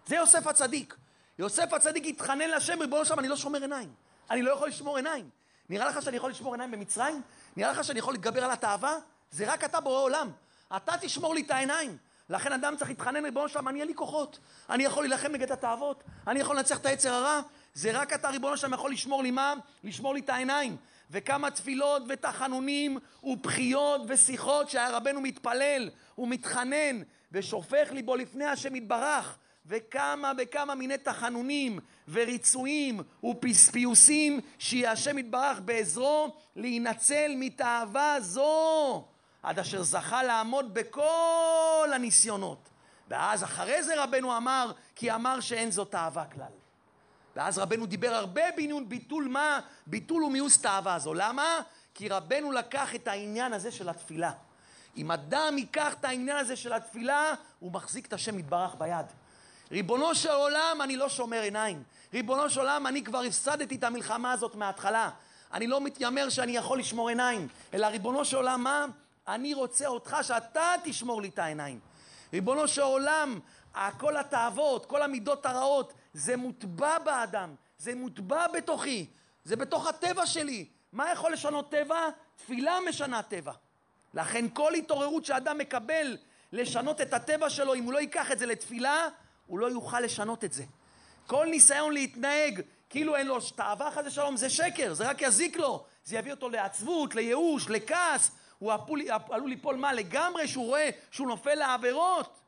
זה יוסף הצדיק. יוסף הצדיק התחנן לשם, ריבונו שלם, אני לא שומר עיניים. אני לא יכול לשמור עיניים. נראה לך שאני יכול לשמור עיניים במצרים? נראה לך שאני יכול להתגבר על התאווה? זה רק אתה בורא עולם. אתה תשמור לי את העיניים. לכן אדם צריך להתחנן, ריבונו שלם, אני אין לי כוחות. אני יכול להילחם נגד התאוות, אני יכול לנצח את היצר הרע. זה רק אתה, ריבונו שלם, יכול לשמור לי מה? לשמור לי את העיניים. וכמה תפילות ותחנונים ובכיות ושיחות שרבנו מתפלל ומתחנן ושופך ליבו לפני השם יתברך. וכמה וכמה מיני תחנונים וריצויים ופיוסים שיהיה השם יתברך בעזרו להינצל מתאווה זו עד אשר זכה לעמוד בכל הניסיונות. ואז אחרי זה רבנו אמר, כי אמר שאין זאת תאווה כלל. ואז רבנו דיבר הרבה בעניין ביטול מה? ביטול ומיאוס תאווה הזו. למה? כי רבנו לקח את העניין הזה של התפילה. אם אדם ייקח את העניין הזה של התפילה, הוא מחזיק את השם יתברך ביד. ריבונו של עולם, אני לא שומר עיניים. ריבונו של עולם, אני כבר הפסדתי את המלחמה הזאת מההתחלה. אני לא מתיימר שאני יכול לשמור עיניים, אלא ריבונו של עולם, מה? אני רוצה אותך שאתה תשמור לי את העיניים. ריבונו של עולם, כל התאוות, כל המידות הרעות, זה מוטבע באדם, זה מוטבע בתוכי, זה בתוך הטבע שלי. מה יכול לשנות טבע? תפילה משנה טבע. לכן כל התעוררות שאדם מקבל לשנות את הטבע שלו, אם הוא לא ייקח את זה לתפילה, הוא לא יוכל לשנות את זה. כל ניסיון להתנהג כאילו אין לו תאווה חס ושלום זה שקר, זה רק יזיק לו, זה יביא אותו לעצבות, לייאוש, לכעס, הוא עלול, ליפול מה לגמרי שהוא רואה שהוא נופל לעבירות.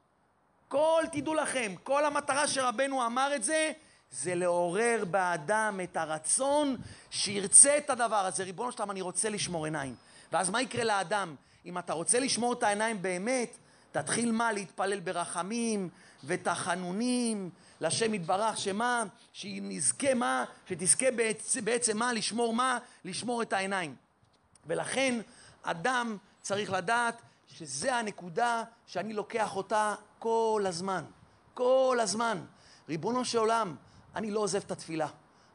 כל, תדעו לכם, כל המטרה שרבנו אמר את זה, זה לעורר באדם את הרצון שירצה את הדבר הזה. ריבונו שלם, אני רוצה לשמור עיניים. ואז מה יקרה לאדם? אם אתה רוצה לשמור את העיניים באמת, תתחיל מה? להתפלל ברחמים ותחנונים לשם יתברך, שמה? שנזכה מה? שתזכה בעצם, בעצם מה? לשמור מה? לשמור את העיניים. ולכן אדם צריך לדעת שזה הנקודה שאני לוקח אותה כל הזמן. כל הזמן. ריבונו של עולם, אני לא עוזב את התפילה.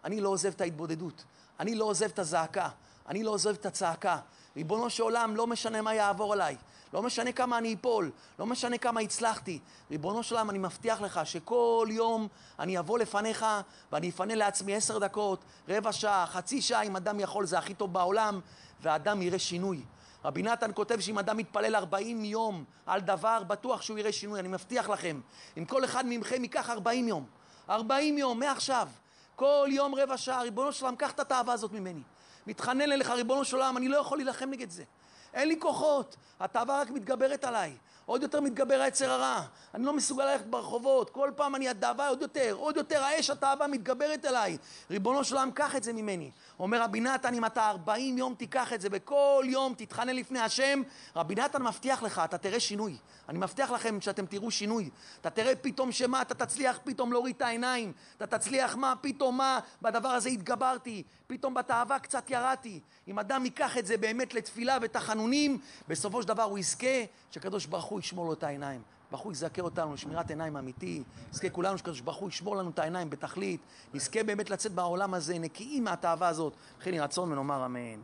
אני לא עוזב את ההתבודדות. אני לא עוזב את הזעקה. אני לא עוזב את הצעקה. ריבונו של עולם, לא משנה מה יעבור עליי. לא משנה כמה אני אפול, לא משנה כמה הצלחתי. ריבונו של עולם, אני מבטיח לך שכל יום אני אבוא לפניך ואני אפנה לעצמי עשר דקות, רבע שעה, חצי שעה, אם אדם יכול, זה הכי טוב בעולם, והאדם יראה שינוי. רבי נתן כותב שאם אדם מתפלל 40 יום על דבר, בטוח שהוא יראה שינוי, אני מבטיח לכם. אם כל אחד מכם ייקח 40 יום, 40 יום, מעכשיו, כל יום רבע שעה, ריבונו של עולם, קח את התאווה הזאת ממני. מתחנן אליך, ריבונו של עולם, אני לא יכול להילחם נגד זה. אין לי כוחות, התאווה רק מתגברת עליי. עוד יותר מתגבר היצר הרע. אני לא מסוגל ללכת ברחובות, כל פעם אני התאווה עוד יותר, עוד יותר האש התאווה מתגברת עליי. ריבונו של עולם, קח את זה ממני. אומר רבי נתן, אם אתה 40 יום תיקח את זה, וכל יום תתחנן לפני השם, רבי נתן מבטיח לך, אתה תראה שינוי. אני מבטיח לכם שאתם תראו שינוי. אתה תראה פתאום שמה, אתה תצליח פתאום להוריד את העיניים. אתה תצליח מה, פתאום מה, בדבר הזה התגברתי. פתאום בתאווה קצת ירדתי. אם אדם ייקח את זה באמת לתפילה ותחנונים, בסופו של דבר הוא יזכה שקדוש ברוך הוא ישמור לו את העיניים. ברוך הוא יזכה אותנו לשמירת עיניים אמיתי, נזכה כולנו שקדוש ברוך הוא ישמור לנו את העיניים בתכלית, נזכה באמת לצאת בעולם הזה נקיים מהתאווה הזאת. יהי רצון ונאמר אמן.